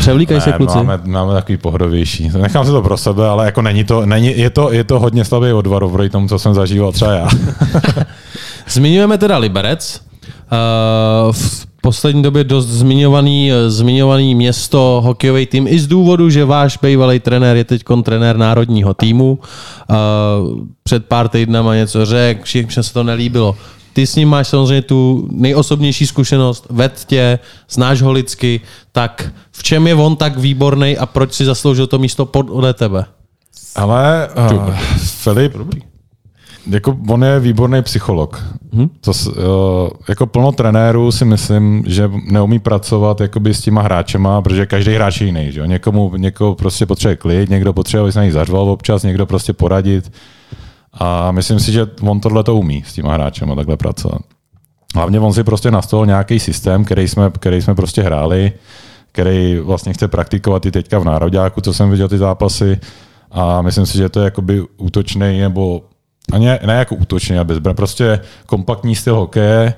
Převlíkají se kluci? Máme, máme takový pohodovější. Nechám si to pro sebe, ale jako není to, není, je, to, je to hodně slabý odvar oproti tomu, co jsem zažíval třeba já. Zmiňujeme teda Liberec. Uh, v poslední době dost zmiňovaný, zmiňovaný město, hokejový tým, i z důvodu, že váš bývalý trenér je teď trenér národního týmu. Uh, před pár týdnama něco řekl, všem se to nelíbilo. Ty s ním máš samozřejmě tu nejosobnější zkušenost, ved tě, znáš ho lidsky, tak v čem je on tak výborný a proč si zasloužil to místo podle tebe? Ale uh, Filip, jako on je výborný psycholog. Hmm? To, uh, jako plno trenérů si myslím, že neumí pracovat jakoby s těma hráčema, protože každý hráč je jiný. Že? Někomu, někoho prostě potřebuje klid, někdo potřebuje, aby se na něj zařval občas, někdo prostě poradit. A myslím si, že on tohle to umí s těma hráčema takhle pracovat. Hlavně on si prostě nastolil nějaký systém, který jsme, který jsme prostě hráli, který vlastně chce praktikovat i teďka v Nároďáku, co jsem viděl ty zápasy. A myslím si, že to je jakoby útočný nebo ani ne jako útočný a bezbran, prostě kompaktní styl hokeje,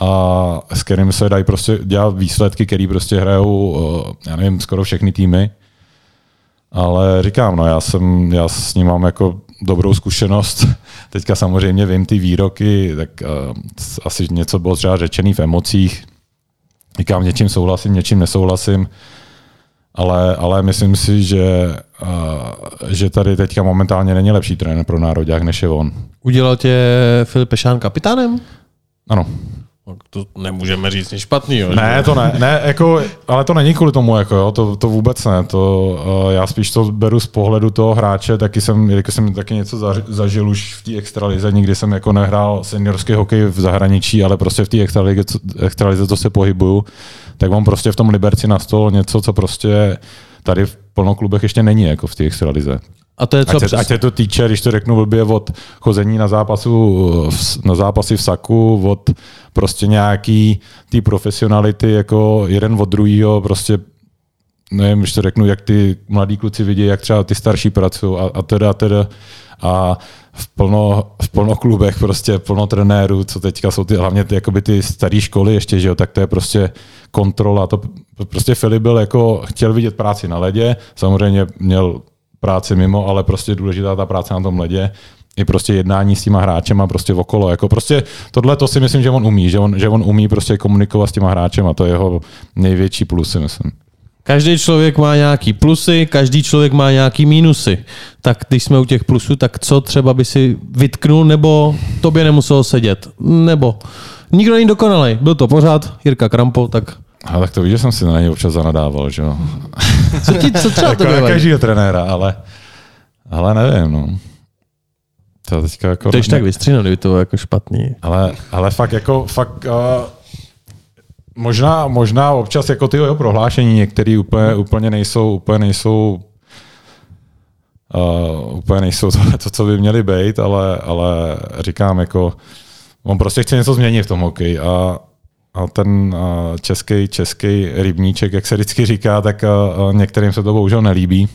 a s kterým se dají prostě dělat výsledky, které prostě hrajou, eh, já nevím, skoro všechny týmy. Ale říkám, no já jsem, já s ním mám jako dobrou zkušenost. Teďka samozřejmě vím ty výroky, tak uh, asi něco bylo třeba řečený v emocích. Říkám, něčím souhlasím, něčím nesouhlasím ale, ale myslím si, že, uh, že tady teďka momentálně není lepší trenér pro národák, než je on. Udělal tě Filip Pešán kapitánem? Ano. No, to nemůžeme říct nic špatného. Ne, to ne, ne jako, ale to není kvůli tomu, jako, jo, to, to vůbec ne. To, uh, já spíš to beru z pohledu toho hráče, taky jsem, jako jsem taky něco zažil už v té extralize, nikdy jsem jako nehrál seniorský hokej v zahraničí, ale prostě v té extralize, extralize to se pohybuju tak on prostě v tom Liberci nastol něco, co prostě tady v plnoklubech ještě není, jako v té extralize. A to je co ať, se, ať se to týče, když to řeknu blbě, od chození na, zápasu, na zápasy v saku, od prostě nějaký ty profesionality jako jeden od druhého, prostě nevím, když to řeknu, jak ty mladí kluci vidí, jak třeba ty starší pracují a, a teda, teda. A v plno, v plno klubech, prostě plno trenérů, co teďka jsou ty, hlavně ty, jakoby ty staré školy ještě, že jo, tak to je prostě kontrola. To, prostě Filip byl jako, chtěl vidět práci na ledě, samozřejmě měl práci mimo, ale prostě důležitá ta práce na tom ledě i prostě jednání s těma hráčem a prostě okolo. Jako prostě tohle to si myslím, že on umí, že on, že on umí prostě komunikovat s těma hráčem a to je jeho největší plus, si myslím. Každý člověk má nějaký plusy, každý člověk má nějaký mínusy. Tak když jsme u těch plusů, tak co třeba by si vytknul, nebo tobě nemuselo sedět? Nebo nikdo není dokonalý. Byl to pořád, Jirka Krampo, tak a tak to víš, že jsem si na něj občas zanadával, že jo. Co, ti, co třeba to jako každýho trenéra, ale, ale nevím, no. To teďka jako... To je tak vystříhnout, kdyby to bylo jako špatný. Ale, ale fakt jako, fakt, uh, Možná, možná občas jako ty jeho prohlášení některé úplně, úplně nejsou, úplně nejsou uh, úplně nejsou to, to, co by měly být, ale, ale říkám jako, on prostě chce něco změnit v tom hokeji a, a ten český, český rybníček, jak se vždycky říká, tak některým se to bohužel nelíbí.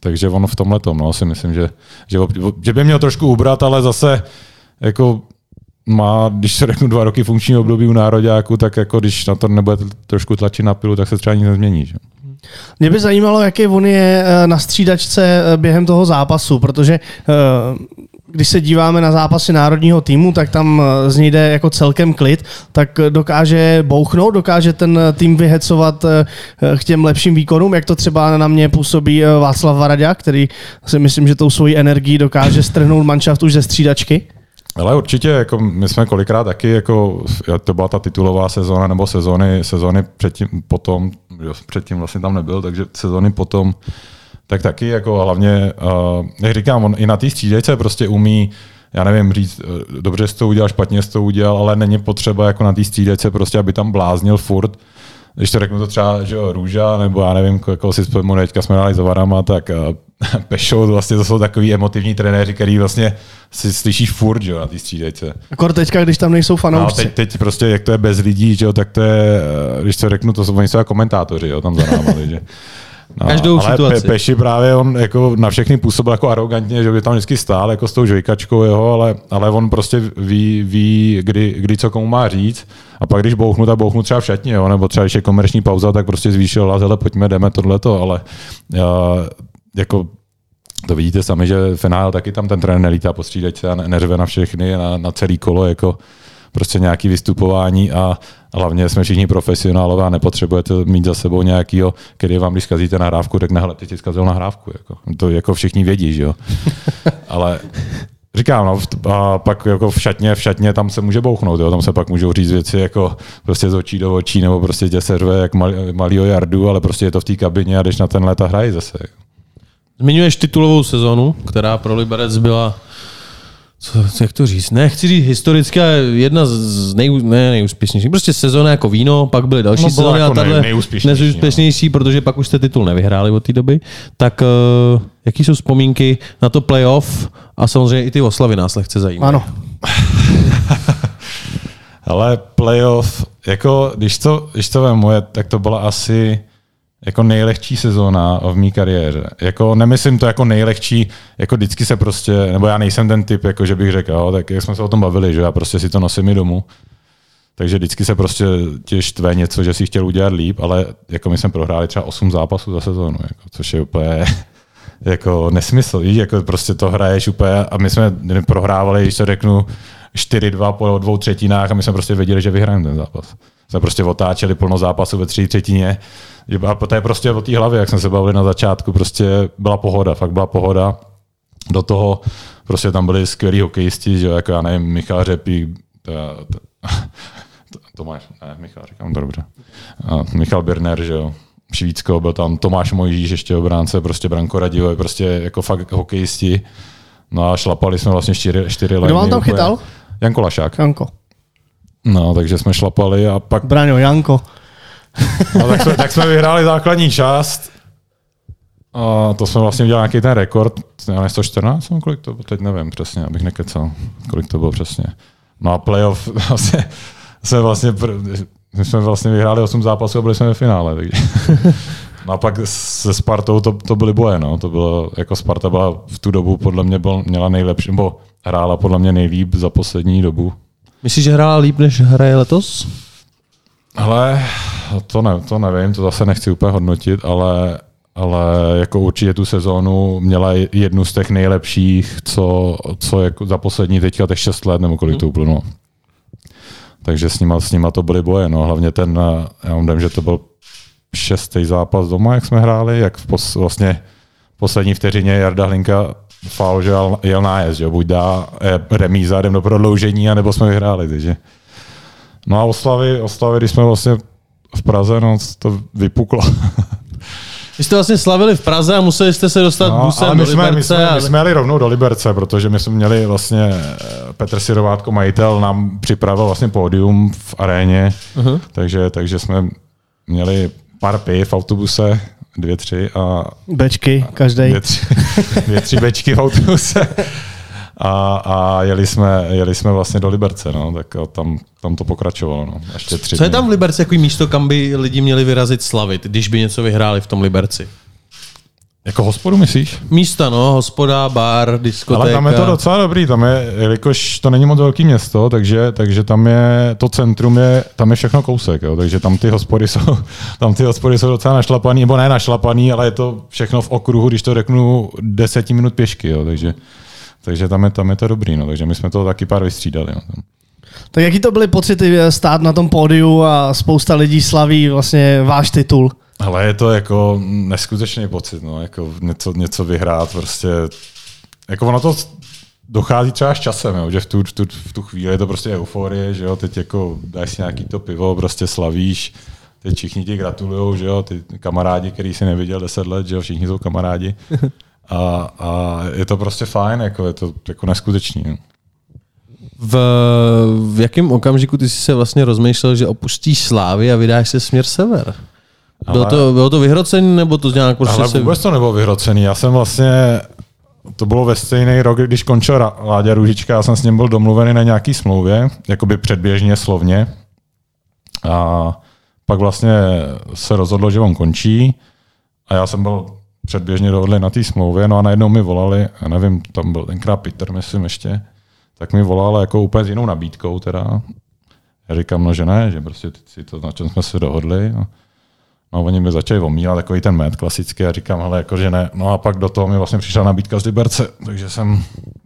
takže on v tomhle tom, no, si myslím, že, že, že by měl trošku ubrat, ale zase jako má, když se řeknu dva roky funkčního období u nároďáku, tak jako když na to nebude trošku tlačit na pilu, tak se třeba nic nezmění. Že? Mě by zajímalo, jaký on je eh, na střídačce eh, během toho zápasu, protože eh, když se díváme na zápasy národního týmu, tak tam z něj jde jako celkem klid, tak dokáže bouchnout, dokáže ten tým vyhecovat k těm lepším výkonům, jak to třeba na mě působí Václav Varadě, který si myslím, že tou svojí energií dokáže strhnout manšaft už ze střídačky. Ale určitě, jako my jsme kolikrát taky, jako, to byla ta titulová sezóna, nebo sezóny, sezóny předtím, potom, jo, předtím vlastně tam nebyl, takže sezóny potom, tak taky, jako hlavně, uh, jak říkám, on i na té střídejce prostě umí, já nevím říct, eh, dobře jsi to udělal, špatně jsi to udělal, ale není potřeba jako na té střídejce prostě, aby tam bláznil furt, když to řeknu to třeba, že jo, Růža, nebo já nevím, jako si vzpomínám, teďka jsme hráli s Varama, tak uh, Pešou, vlastně to jsou takový emotivní trenéři, který vlastně si slyšíš furt, že jo, na té střídejce. Akor teďka, když tam nejsou fanoušci. No, teď, teď, prostě, jak to je bez lidí, že jo, tak to je, eh, když to řeknu, to jsou oni jsou jako komentátoři, jo, tam za náma, že No, Každou ale situaci. Pe, Peši právě on jako na všechny působil jako arrogantně, že by tam vždycky stál jako s tou žvejkačkou jeho, ale, ale on prostě ví, ví kdy, kdy, co komu má říct. A pak když bouchnu, tak bouchnu třeba v šatně, jo, nebo třeba když je komerční pauza, tak prostě zvýšil hlas, ale pojďme, jdeme tohleto, ale uh, jako to vidíte sami, že finál taky tam ten trenér nelítá po střídačce a neřve na všechny, na, na celý kolo, jako prostě nějaký vystupování a hlavně jsme všichni profesionálové a nepotřebujete mít za sebou nějakýho, který vám, když zkazíte nahrávku, řekne, hele, ty ti zkazil nahrávku. Jako. To jako všichni vědí, že jo. Ale Říkám, no, a pak jako v šatně, v šatně tam se může bouchnout, jo, tam se pak můžou říct věci jako prostě z očí do očí, nebo prostě tě serve jak mal, malýho jardu, ale prostě je to v té kabině a jdeš na ten let a hrají zase. Zmiňuješ titulovou sezonu, která pro Liberec byla co, jak to říct? Ne, chci říct historicky, ale jedna z nej, ne, nejúspěšnějších. Prostě sezóna jako víno, pak byly další no, sezóny jako a tahle nejúspěšnější, no. protože pak už jste titul nevyhráli od té doby. Tak uh, jaký jsou vzpomínky na to playoff a samozřejmě i ty oslavy nás lehce zajímají. Ano. ale playoff, jako když to, když to vemu, tak to byla asi jako nejlehčí sezóna v mý kariéře. Jako nemyslím to jako nejlehčí, jako vždycky se prostě, nebo já nejsem ten typ, jako že bych řekl, jo, tak jak jsme se o tom bavili, že já prostě si to nosím i domů. Takže vždycky se prostě tě štve něco, že si chtěl udělat líp, ale jako my jsme prohráli třeba 8 zápasů za sezónu, jako, což je úplně jako nesmysl. Jako prostě to hraješ úplně a my jsme prohrávali, když to řeknu, 4-2 po dvou třetinách a my jsme prostě věděli, že vyhrajeme ten zápas. Jsme prostě otáčeli plno zápasu ve třetí třetině a to je prostě o té hlavě, jak jsme se bavili na začátku, prostě byla pohoda, fakt byla pohoda. Do toho prostě tam byli skvělí hokejisti, že jako já nevím, Michal Řepík, Tomáš, ne, Michal, říkám to dobře. A Michal Birner, že jo, Švýcko, byl tam Tomáš Mojžíš, ještě obránce, prostě Branko Radivoj, prostě jako fakt hokejisti. No a šlapali jsme vlastně čtyři, čtyři Kdo vám tam chytal? Janko Lašák. Janko. No, takže jsme šlapali a pak... Braňo, Janko. No, tak, jsme, tak jsme vyhráli základní část. A to jsme vlastně udělali nějaký ten rekord, já 114, no, kolik to bylo, teď nevím přesně, abych nekecal, kolik to bylo přesně. No a playoff vlastně, jsme vlastně, my jsme vlastně vyhráli 8 zápasů a byli jsme ve finále. Takže. No a pak se Spartou to, to byly boje, no. To bylo, jako Sparta byla v tu dobu podle mě byl, měla nejlepší, nebo hrála podle mě nejlíp za poslední dobu. Myslíš, že hrála líp, než hraje letos? Ale to, ne, to nevím, to zase nechci úplně hodnotit, ale, ale jako určitě tu sezónu měla jednu z těch nejlepších, co, co jako za poslední teďka těch 6 let, nebo kolik to uplynulo. Takže s nima, s nima to byly boje. No. Hlavně ten, já vím, že to byl šestý zápas doma, jak jsme hráli, jak v pos, vlastně poslední vteřině Jarda Hlinka faul, že jel, nájezd, že buď dá eh, remíza, jdem do prodloužení, anebo jsme vyhráli. Takže. No a oslavy, oslavy, když jsme vlastně v Praze, no to vypuklo. Vy jste vlastně slavili v Praze a museli jste se dostat no, busem ale my do jsme, Liberce. My jsme, ale... my jsme jeli rovnou do Liberce, protože my jsme měli vlastně, eh, Petr Sirovátko, majitel, nám připravil vlastně pódium v aréně, uh-huh. takže, takže jsme měli pár piv v autobuse, dvě, tři a... Bečky, každý. Dvě, tři, dvě, tři bečky v autobuse a, a jeli, jsme, jeli jsme vlastně do Liberce, no, tak tam, tam to pokračovalo. No, ještě tři Co je tam v Liberci jako místo, kam by lidi měli vyrazit slavit, když by něco vyhráli v tom Liberci? Jako hospodu myslíš? Místa, no, hospoda, bar, diskotéka. Ale tam je to docela dobrý, tam je, jelikož to není moc velký město, takže, takže tam je, to centrum je, tam je všechno kousek, jo, takže tam ty hospody jsou, tam ty hospody jsou docela našlapaný, nebo ne našlapaný, ale je to všechno v okruhu, když to řeknu, deseti minut pěšky, jo, takže, takže tam je, tam je to dobrý, no, takže my jsme to taky pár vystřídali. No, tam. Tak jaký to byly pocity eh, stát na tom pódiu a spousta lidí slaví vlastně váš titul? Ale je to jako neskutečný pocit, no, jako něco, něco vyhrát, prostě, jako ono to dochází třeba s časem, jo, že v tu, v, tu, v tu chvíli je to prostě euforie, že jo, teď jako dáš si nějaký to pivo, prostě slavíš, teď všichni ti gratulují, že jo, ty kamarádi, který si neviděl deset let, že jo, všichni jsou kamarádi. A, a je to prostě fajn, jako je to jako neskutečný. Jo. V, v jakém okamžiku ty jsi se vlastně rozmýšlel, že opustíš Slávy a vydáš se směr sever? Bylo, ale, to, bylo to vyhrocený, nebo to nějak prostě Ale vůbec to nebylo vyhrocený. Já jsem vlastně, to bylo ve stejný rok, když končil Láďa Růžička, já jsem s ním byl domluvený na nějaký smlouvě, jakoby předběžně, slovně. A pak vlastně se rozhodlo, že on končí a já jsem byl předběžně dohodli na té smlouvě, no a najednou mi volali, já nevím, tam byl tenkrát Peter, myslím ještě, tak mi volala jako úplně s jinou nabídkou teda. Já říkám, no že ne, že prostě si to, na čem jsme se dohodli. No. No, oni mi začali omílat takový ten med klasický a říkám, ale jako, že ne. No a pak do toho mi vlastně přišla nabídka z Liberce, takže jsem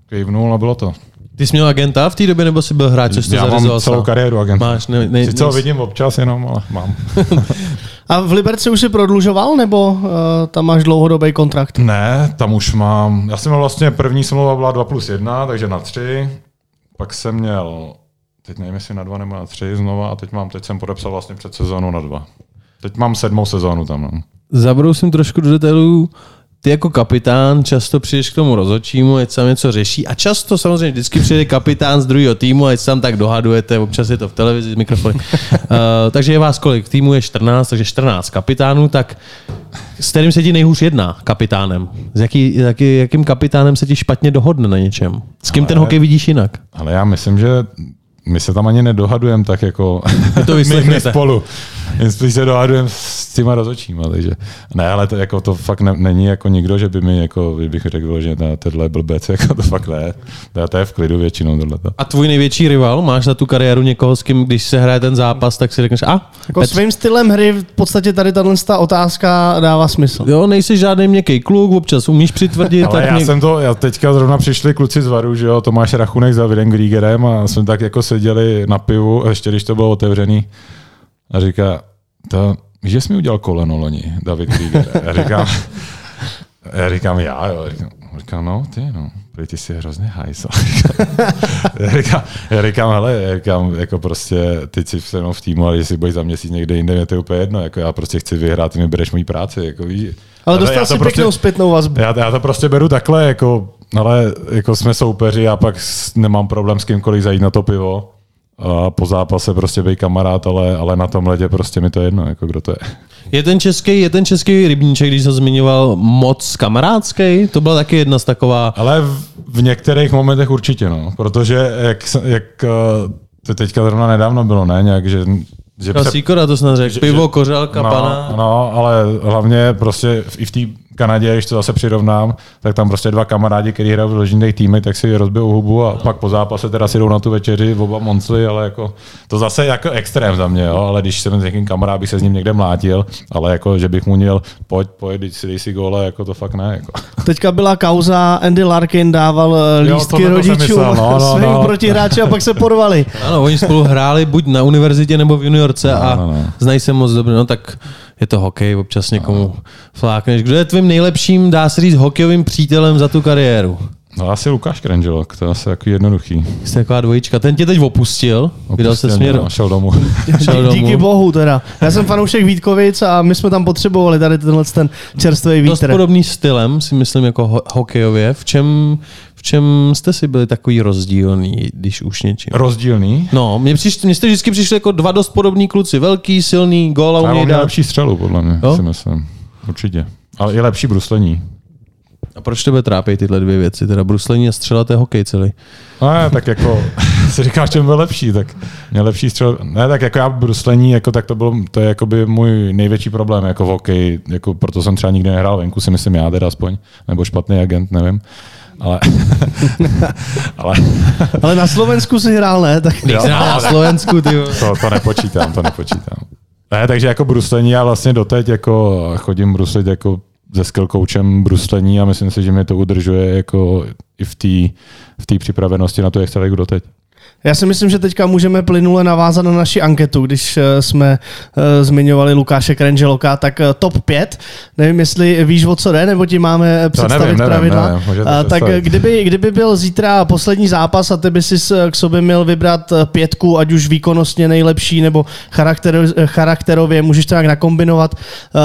kejvnul a bylo to. Ty jsi měl agenta v té době, nebo jsi byl hráč, co jsi Já mám celou kariéru agenta. Máš, ne, ne, Sice ho vidím občas jenom, ale mám. a v Liberci už jsi prodlužoval, nebo uh, tam máš dlouhodobý kontrakt? Ne, tam už mám. Já jsem měl vlastně první smlouva byla 2 plus 1, takže na 3. Pak jsem měl, teď nevím, jestli na 2 nebo na 3 znova, a teď mám, teď jsem podepsal vlastně před sezónu na 2. Teď mám sedmou sezónu tam. No. Zabrousím trošku do detailů. Ty jako kapitán často přijdeš k tomu rozhodčímu, ať tam něco řeší a často samozřejmě vždycky přijde kapitán z druhého týmu, ať tam tak dohadujete, občas je to v televizi, mikrofony. uh, takže je vás kolik? Týmu je 14, takže 14 kapitánů, tak s kterým se ti nejhůř jedná kapitánem? S jaký, jaký, jakým kapitánem se ti špatně dohodne na něčem? S kým ale, ten hokej vidíš jinak? Ale já myslím, že my se tam ani nedohadujeme tak jako to my, my spolu. Jen spíš se dohadujeme s těma rozočíma, takže ne, ale to, jako, to fakt ne, není jako nikdo, že by mi, jako, bych řekl, že na tohle je blbec, jako to fakt ne. To, to je v klidu většinou tohle. A tvůj největší rival? Máš na tu kariéru někoho, s kým, když se hraje ten zápas, tak si řekneš, a? Jako Petr. svým stylem hry v podstatě tady tahle otázka dává smysl. Jo, nejsi žádný měkký kluk, občas umíš přitvrdit. ale tak já něk... jsem to, já teďka zrovna přišli kluci z Varu, že jo, Tomáš Rachunek za Videm Griegerem a jsme tak jako seděli na pivu, ještě když to bylo otevřený a říká, to, že jsi mi udělal koleno loni, David Krieger. Já říkám, já říkám, já, jo. Já říkám, říkám, no, ty, no, prý ty jsi hrozně hajsl. já, říkám, já říkám, hele, já říkám, jako prostě, teď jsi se mnou v týmu, ale jestli budeš za měsíc někde jinde, mě to je úplně jedno, jako já prostě chci vyhrát, ty mi bereš mojí práci, jako víš. Ale dostal si prostě, pěknou zpětnou vazbu. Já, já, to prostě beru takhle, jako, ale jako jsme soupeři a pak nemám problém s kýmkoliv zajít na to pivo a po zápase prostě být kamarád, ale, ale na tom ledě prostě mi to jedno, jako kdo to je. Je ten český, je ten český rybníček, když se zmiňoval, moc kamarádský? To byla taky jedna z taková... Ale v, v některých momentech určitě, no. Protože jak, jak eh, to teďka zrovna nedávno bylo, ne? Nějak, že že Kasíkora to snad řekl. Pivo, kořálka, no, pana. No, ale hlavně prostě i v té Kanadě, když to zase přirovnám, tak tam prostě dva kamarádi, kteří hrají v důležitých týmy, tak si rozbijou hubu a pak po zápase teda si jdou na tu večeři oba moncli, ale jako to zase jako extrém za mě, jo, ale když jsem s někým kamarád, bych se s ním někde mlátil, ale jako, že bych mu měl, pojď, pojď, si dej si góle, jako to fakt ne. Jako. Teďka byla kauza, Andy Larkin dával eh, lístky jo, rodičům no, no, svým no. protihráči a pak se porvali. Ano, oni spolu hráli buď na univerzitě nebo v juniorce no, a no, no. znají se moc dobře, no tak je to hokej, občas někomu no. flákneš. Kdo je tvým nejlepším, dá se říct, hokejovým přítelem za tu kariéru? No asi Lukáš Krenželok, to je asi jako jednoduchý. Jste taková dvojička. Ten tě teď opustil, opustil vydal se směr. No, šel domů. šel domů. Díky bohu teda. Já jsem fanoušek Vítkovic a my jsme tam potřebovali tady tenhle ten čerstvý vítr. Dost podobný stylem, si myslím, jako ho- hokejově. V čem, v čem jste si byli takový rozdílný, když už něčím? Rozdílný? No, mně, přišli, mně jste vždycky přišli jako dva dost podobní kluci. Velký, silný, gól a umějí dát. lepší střelu, podle mě, jo? si myslím. Určitě. Ale je lepší bruslení. A proč tebe trápí tyhle dvě věci? Teda bruslení a střela, to je hokej celý. No ne, tak jako si říkáš, čem byl lepší, tak mě lepší střel. Ne, tak jako já bruslení, jako tak to bylo, to je jako by můj největší problém jako v hokeji, jako proto jsem třeba nikdy nehrál venku, si myslím já teda aspoň, nebo špatný agent, nevím. Ale, ale, ale na Slovensku si hrál, ne? Tak jo, na Slovensku, ty. To, to nepočítám, to nepočítám. Ne, takže jako bruslení já vlastně doteď jako chodím bruslit jako se skill coachem bruslení a myslím si, že mě to udržuje jako i v té v připravenosti na to, jak se doteď. Já si myslím, že teďka můžeme plynule navázat na naši anketu, když eh, jsme uh, zmiňovali Lukáše Krenželoka, tak uh, top 5, nevím, jestli víš, o co jde, nebo ti máme představit nevím, pravidla. Nevím, nevím, tak kdyby, kdyby byl zítra poslední zápas a ty by si k sobě měl vybrat pětku, ať už výkonnostně nejlepší nebo charakter, charakterově, můžeš to nějak nakombinovat.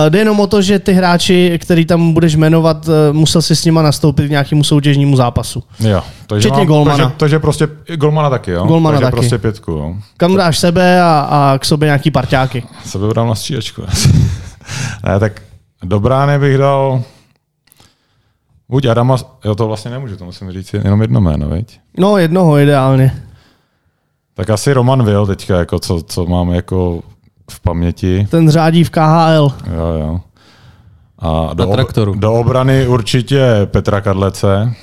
Jde jenom o to, že ty hráči, který tam budeš jmenovat, musel si s nima nastoupit k nějakému soutěžnímu zápasu. Jo, Včetně mám, golmana. To, že, prostě golmana taky, jo? Golmana Takže taky. prostě pětku, jo. Kam dáš sebe a, a k sobě nějaký parťáky? Sebe dám na střílečku. ne, tak do brány bych dal buď Adama, jo to vlastně nemůžu, to musím říct jenom jedno jméno, veď? No jednoho ideálně. Tak asi Roman Will teďka, jako co, co mám jako v paměti. Ten řádí v KHL. Jo, jo. A do, ob, do obrany určitě Petra Kadlece.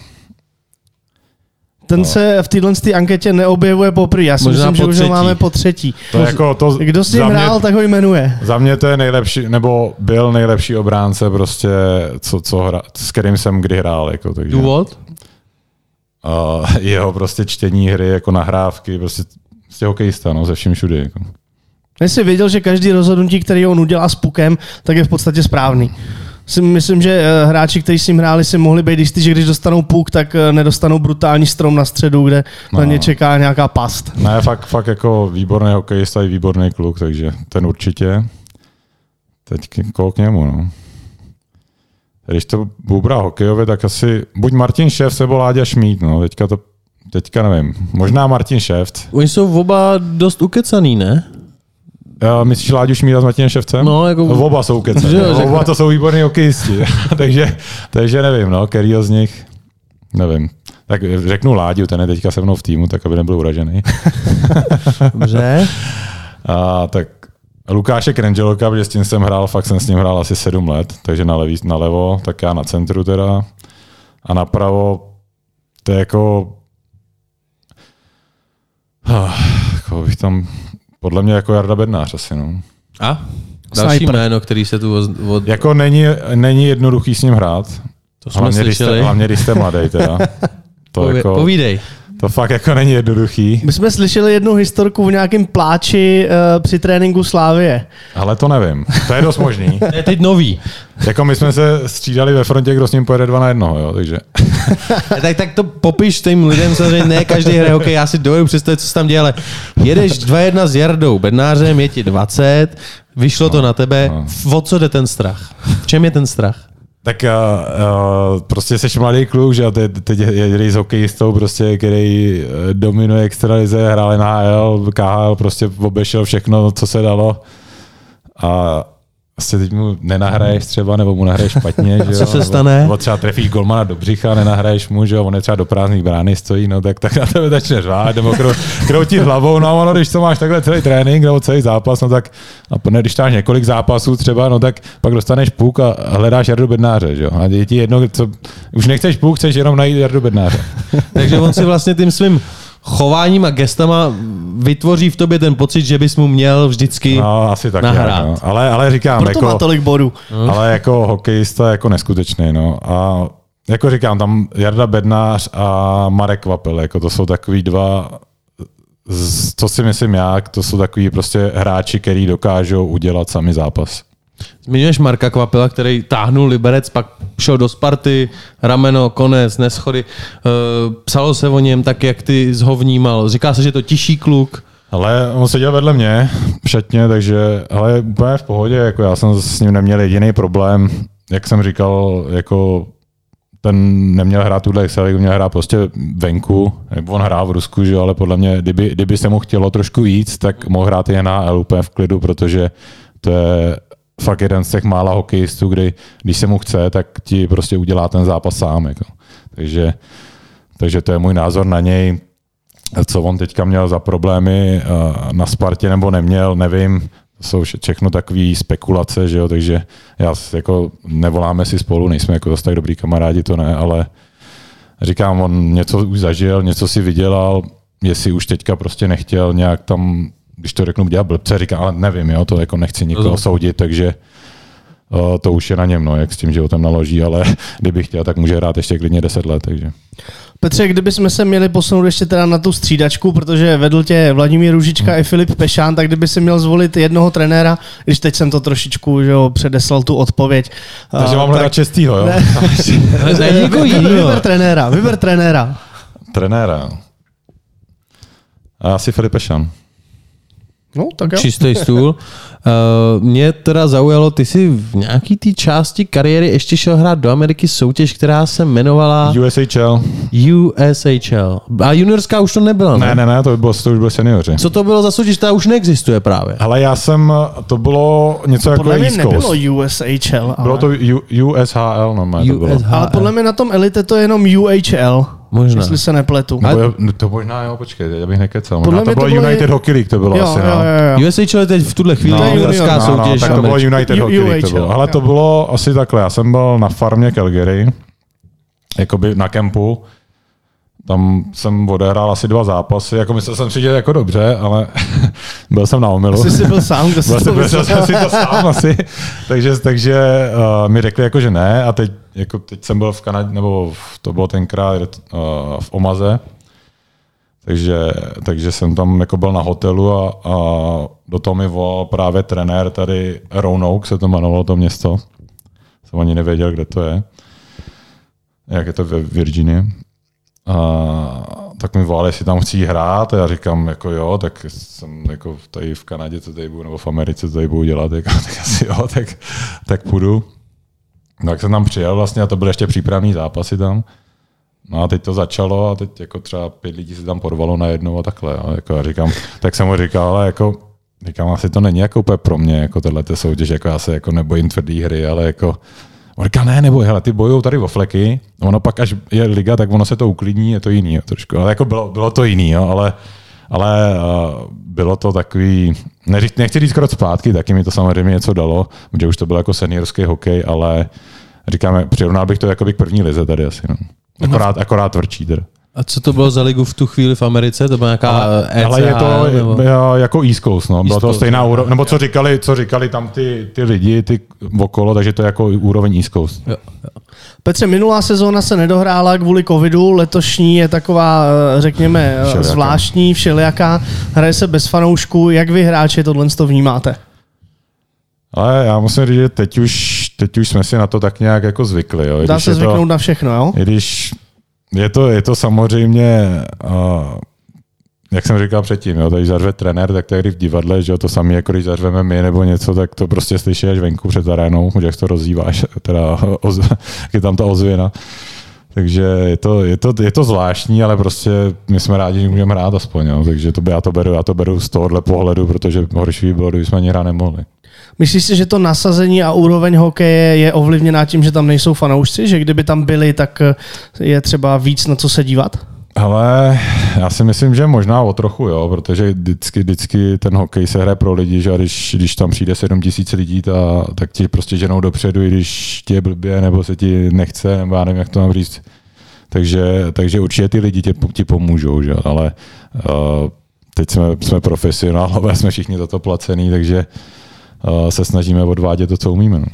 Ten no. se v téhle anketě neobjevuje poprvé. Já si Možná myslím, že už ho máme po třetí. To jako to Kdo s ním hrál, mě, tak ho jmenuje. Za mě to je nejlepší, nebo byl nejlepší obránce prostě, co, co hra, s kterým jsem kdy hrál. Jako, takže. Důvod? Uh, jeho prostě čtení hry, jako nahrávky, prostě, prostě hokejista, no, ze vším všude. Jako. Jestli věděl, že každý rozhodnutí, který on udělá s pukem, tak je v podstatě správný si myslím, že eh, hráči, kteří s ním hráli, si mohli být jistý, že když dostanou puk, tak eh, nedostanou brutální strom na středu, kde no. na ně čeká nějaká past. Ne, fakt, fakt jako výborný hokejista i výborný kluk, takže ten určitě. Teď koho k němu, no. Když to bubra hokejově, tak asi buď Martin Šef nebo Láďa Šmít, no. Teďka to Teďka nevím. Možná Martin Šeft. Oni jsou oba dost ukecaný, ne? Uh, myslíš Láďu Šmída s Martinem Ševcem? No, jako... Oba jsou kece. Oba to jsou výborní hokejisti. takže, takže nevím, no, který z nich, nevím. Tak řeknu Láďu, ten je teďka se mnou v týmu, tak aby nebyl uražený. Dobře. A, tak Lukáše Krenželoka, protože s tím jsem hrál, fakt jsem s ním hrál asi sedm let, takže na levý, nalevo, tak já na centru teda. A napravo, to je jako... Ah, jako bych tam podle mě jako Jarda Bednář asi, no. A? Další Sniper. jméno, který se tu od... od... Jako není, není jednoduchý s ním hrát. To jsme hlavně, slyšeli. Když jste, hlavně, když jste mladý teda. To Pově, jako, povídej. To fakt jako není jednoduchý. My jsme slyšeli jednu historku v nějakém pláči uh, při tréninku Slávie. Ale to nevím. To je dost možný. to je teď nový. jako my jsme se střídali ve frontě, kdo s ním pojede dva na jednoho, jo, takže. tak, tak to popiš těm lidem, samozřejmě ne každý hraje hokej, já si dovedu představit, co se tam děje, ale jedeš 2-1 s Jardou Bednářem, je ti 20, vyšlo no, to na tebe, no. o co jde ten strach? V čem je ten strach? Tak uh, uh, prostě jsi mladý kluk, že teď, teď jedeš s hokejistou, prostě, který eh, dominuje extralize, hrál NHL, KHL, prostě obešel všechno, co se dalo. A prostě teď mu nenahraješ třeba, nebo mu nahraješ špatně. Že co jo? se stane? Nebo třeba trefíš golmana do břicha, nenahraješ mu, že jo? on je třeba do prázdných brány stojí, no tak, tak na tebe začne řvát, nebo kroutit hlavou, no ono, když to máš takhle celý trénink nebo celý zápas, no tak a ne, když máš několik zápasů třeba, no tak pak dostaneš puk a hledáš Jardu Bednáře, že jo? A je ti jedno, co, už nechceš puk, chceš jenom najít Jardu Bednáře. Takže on si vlastně tím svým chováním a gestama vytvoří v tobě ten pocit, že bys mu měl vždycky no, asi tak nahrát. no. ale, ale říkám, Proto jako, má tolik bodů. Ale jako hokejista jako neskutečný. No. A jako říkám, tam Jarda Bednář a Marek Vapel, jako to jsou takový dva co si myslím já, to jsou takový prostě hráči, který dokážou udělat sami zápas. Zmiňuješ Marka Kvapila, který táhnul Liberec, pak šel do Sparty, rameno, konec, neschody. Uh, psalo se o něm tak, jak ty ho vnímal. Říká se, že to tiší kluk. Ale on seděl vedle mě šatně, takže ale úplně v pohodě, jako já jsem s ním neměl jediný problém. Jak jsem říkal, jako ten neměl hrát tuhle Excel, měl hrát prostě venku, nebo on hrál v Rusku, že, ale podle mě, kdyby, kdyby se mu chtělo trošku víc, tak mohl hrát i na L úplně v klidu, protože to je fakt jeden z těch mála hokejistů, kdy když se mu chce, tak ti prostě udělá ten zápas sám. Jako. Takže, takže to je můj názor na něj. Co on teďka měl za problémy eh, na Spartě nebo neměl, nevím. Jsou všechno takové spekulace, že jo? takže já jako nevoláme si spolu, nejsme jako zase tak dobrý kamarádi, to ne, ale říkám, on něco už zažil, něco si vydělal, jestli už teďka prostě nechtěl nějak tam, když to řeknu, dělat blbce, říkám, ale nevím, jo, to jako nechci nikoho soudit, takže uh, to už je na něm, no, jak s tím životem naloží, ale kdyby chtěl, tak může hrát ještě klidně 10 let, takže. Petře, kdybychom se měli posunout ještě teda na tu střídačku, protože vedl tě Vladimír Ružička hmm. i Filip Pešán, tak kdyby si měl zvolit jednoho trenéra, když teď jsem to trošičku že jo, předeslal tu odpověď. Takže mám hledat čestýho, jo? Ne, ne, vyber trenéra, vyber trenéra. Trenéra. A asi Filip Pešán. No, tak jo. Čistý stůl. Uh, mě teda zaujalo, ty jsi v nějaký té části kariéry ještě šel hrát do Ameriky soutěž, která se jmenovala... USHL. USHL. A juniorská už to nebyla, ne? Ne, ne, ne, to, bylo, to už bylo seniori. Co to bylo za soutěž, která už neexistuje právě? Ale já jsem, to bylo něco to jako podle mě nebylo USHL. Ale... Bylo to U, USHL, no, to bylo. Ale podle mě na tom Elite to je jenom UHL. Možná. Jestli se nepletu. Ale... No, to možná jo, počkej, já bych nekecel. Podle to bylo to United je... Hockey League, to bylo jo, asi, jo, no. jo, jo. USHL je teď v tuhle chvíli no, juniorská no, soutěž. No, tak to bylo United U, Hockey League, to bylo. Ale to bylo asi takhle, já jsem byl na farmě Calgary, jakoby na kempu, tam jsem odehrál asi dva zápasy, jako myslel jsem si, že jako dobře, ale byl jsem na omilu. Jsi si byl sám, kdo byl, byl jsem si to sám asi, takže, takže uh, mi řekli jako, že ne a teď, jako teď jsem byl v Kanadě, nebo v, to bylo tenkrát uh, v Omaze, takže, takže jsem tam jako byl na hotelu a, a do toho mi volal právě trenér tady Roanoke, se to jmenovalo to město. Jsem ani nevěděl, kde to je. Jak je to ve Virginii. A, tak mi volali, jestli tam chci hrát a já říkám, jako jo, tak jsem jako tady v Kanadě, co tady budu, nebo v Americe, co tady budu dělat, jako, tak asi jo, tak, tak půjdu. Tak jsem tam přijel vlastně a to byly ještě přípravní zápasy tam. No a teď to začalo a teď jako třeba pět lidí se tam porvalo na jednou a takhle. Jo. Jako já říkám, tak jsem mu říkal, ale jako říkám, asi to není jako úplně pro mě, jako tohle soutěž, jako já se jako nebojím tvrdý hry, ale jako On říká, ne, nebo hele, ty bojují tady o fleky, ono pak, až je liga, tak ono se to uklidní, je to jiný jo, trošku. Ale jako bylo, bylo to jiný, jo, ale, ale uh, bylo to takový, neřík, nechci říct krok zpátky, taky mi to samozřejmě něco dalo, protože už to byl jako seniorský hokej, ale říkáme, přirovnal bych to jako k první lize tady asi. No. Akorát, akorát tvrdší teda. A co to bylo za ligu v tu chvíli v Americe? To byla nějaká ale, ECHL, ale je to nebo? jako East Coast, no. Byla to stejná úroveň, nebo co říkali, co říkali tam ty, ty lidi ty okolo, takže to je jako úroveň East Coast. Jo, jo. Petře, minulá sezóna se nedohrála kvůli covidu, letošní je taková, eh, řekněme, eh, všelijaká. zvláštní, všelijaká. Hraje se bez fanoušků. Jak vy hráči tohle to vnímáte? Ale já musím říct, že teď už, teď už jsme si na to tak nějak jako zvykli. Jo. Dá se zvyknout to, na všechno, jo? I když je to, je to samozřejmě, uh, jak jsem říkal předtím, jo, když zařve trenér, tak je v divadle, že jo, to samé, jako když zařveme my nebo něco, tak to prostě slyší až venku před arénou, jak to rozýváš, teda oz, je tam ta ozvěna. Takže je to, je, to, je to zvláštní, ale prostě my jsme rádi, že můžeme hrát aspoň. Jo. Takže to by, já, to beru, já to beru z tohohle pohledu, protože horší by bylo, kdyby jsme ani hrát nemohli. Myslíš si, že to nasazení a úroveň hokeje je ovlivněná tím, že tam nejsou fanoušci? Že kdyby tam byli, tak je třeba víc na co se dívat? Ale já si myslím, že možná o trochu, jo, protože vždycky, vždycky ten hokej se hraje pro lidi, že když, když tam přijde 7 tisíc lidí, ta, tak ti prostě ženou dopředu, i když ti je blbě, nebo se ti nechce, nebo já nevím, jak to mám říct. Takže, takže určitě ty lidi tě, ti pomůžou, že? ale uh, teď jsme, jsme profesionálové, jsme všichni za to placený, takže se snažíme odvádět to, co umíme. No.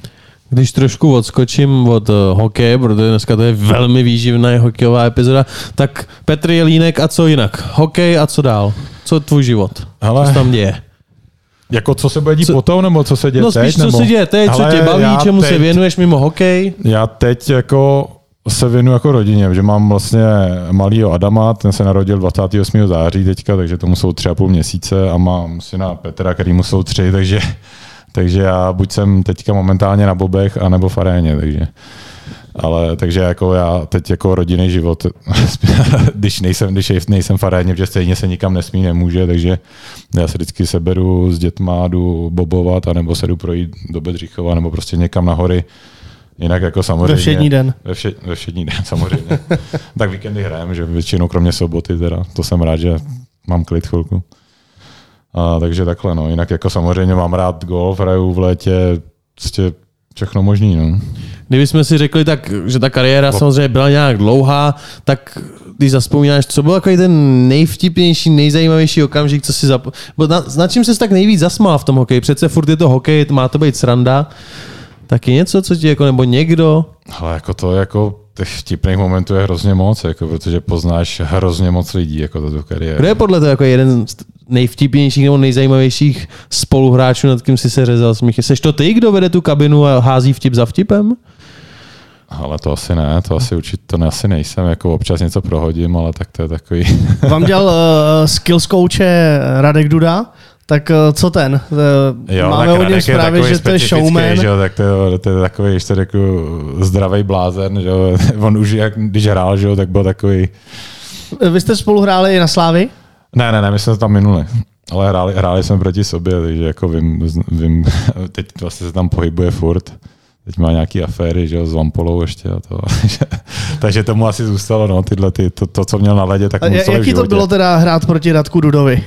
Když trošku odskočím od uh, hokeje, protože dneska to je velmi výživná hokejová epizoda, tak Petr Jelínek a co jinak? Hokej a co dál? Co tvůj život? Hele, co se tam děje? Jako co se bude dít co, potom, nebo co se děje no, teď? No spíš co se děje teď, co tě baví, čemu teď, se věnuješ mimo hokej? Já teď jako se věnuju jako rodině, že mám vlastně malýho Adama, ten se narodil 28. září teďka, takže tomu jsou tři a půl měsíce a mám syna Petra, který mu jsou tři, takže takže já buď jsem teďka momentálně na bobech, anebo v aréně, takže Ale takže jako já teď jako rodinný život, když nejsem, když nejsem farádně, protože stejně se nikam nesmí, nemůže, takže já se vždycky seberu s dětma, jdu bobovat, anebo se jdu projít do Bedřichova, nebo prostě někam na hory. Jinak jako samozřejmě... Ve všední den. Ve, vše, ve všední den, samozřejmě. tak víkendy hrajeme, že většinou kromě soboty teda. To jsem rád, že mám klid chvilku. A, takže takhle, no. Jinak jako samozřejmě mám rád golf, hraju v létě, prostě všechno možný, no. Kdybychom si řekli, tak, že ta kariéra no. samozřejmě byla nějak dlouhá, tak když zaspomínáš, co byl takový ten nejvtipnější, nejzajímavější okamžik, co si zap... Na, na čím se tak nejvíc zasmál v tom hokeji? Přece furt je to hokej, má to být sranda. Taky něco, co ti jako, nebo někdo? Ale jako to, jako těch vtipných momentů je hrozně moc, jako, protože poznáš hrozně moc lidí jako to kariéru. Kdo je podle toho jako jeden nejvtipnějších nebo nejzajímavějších spoluhráčů, nad kým si se řezal smíchy? Seš to ty, kdo vede tu kabinu a hází vtip za vtipem? Ale to asi ne, to asi určitě to ne, asi nejsem, jako občas něco prohodím, ale tak to je takový. Vám dělal uh, skills coache Radek Duda, tak uh, co ten? Uh, jo, Máme o něm zprávy, že to je showman. Že tak to, to je takový, ještě řeknu, zdravý blázen, že on už jak, když hrál, že tak byl takový. Vy jste spolu hráli i na Slávy? Ne, ne, ne, my jsme tam minuli. Ale hráli, hráli jsme proti sobě, takže jako vím, vím, teď vlastně se tam pohybuje furt. Teď má nějaký aféry, že jo, s Vampolou ještě a to. takže tomu asi zůstalo, no, tyhle, ty, to, to, co měl na ledě, tak a Jaký to bylo teda hrát proti Radku Dudovi?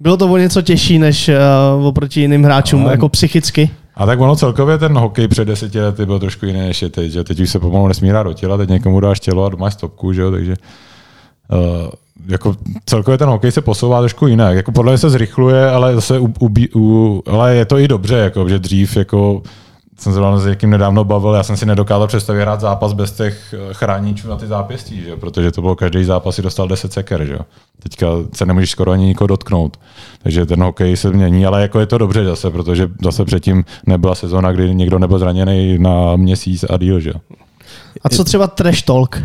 Bylo to o něco těžší než uh, oproti jiným hráčům, ale... jako psychicky? A tak ono celkově ten hokej před deseti lety byl trošku jiný než je teď. Že? Teď už se pomalu nesmí hrát do těla, teď někomu dáš tělo a doma stopku, že? takže uh, jako celkově ten hokej se posouvá trošku jinak. Jako podle mě se zrychluje, ale zase u, u, u, ale je to i dobře, jako, že dřív jako jsem se s někým nedávno bavil, já jsem si nedokázal představit hrát zápas bez těch eh, chráničů na ty zápěstí, že? protože to bylo každý zápas si dostal 10 seker. Že? Teďka se nemůžeš skoro ani nikoho dotknout. Takže ten hokej se mění, ale jako je to dobře zase, protože zase předtím nebyla sezóna, kdy někdo nebyl zraněný na měsíc a díl. Že? A co třeba trash talk?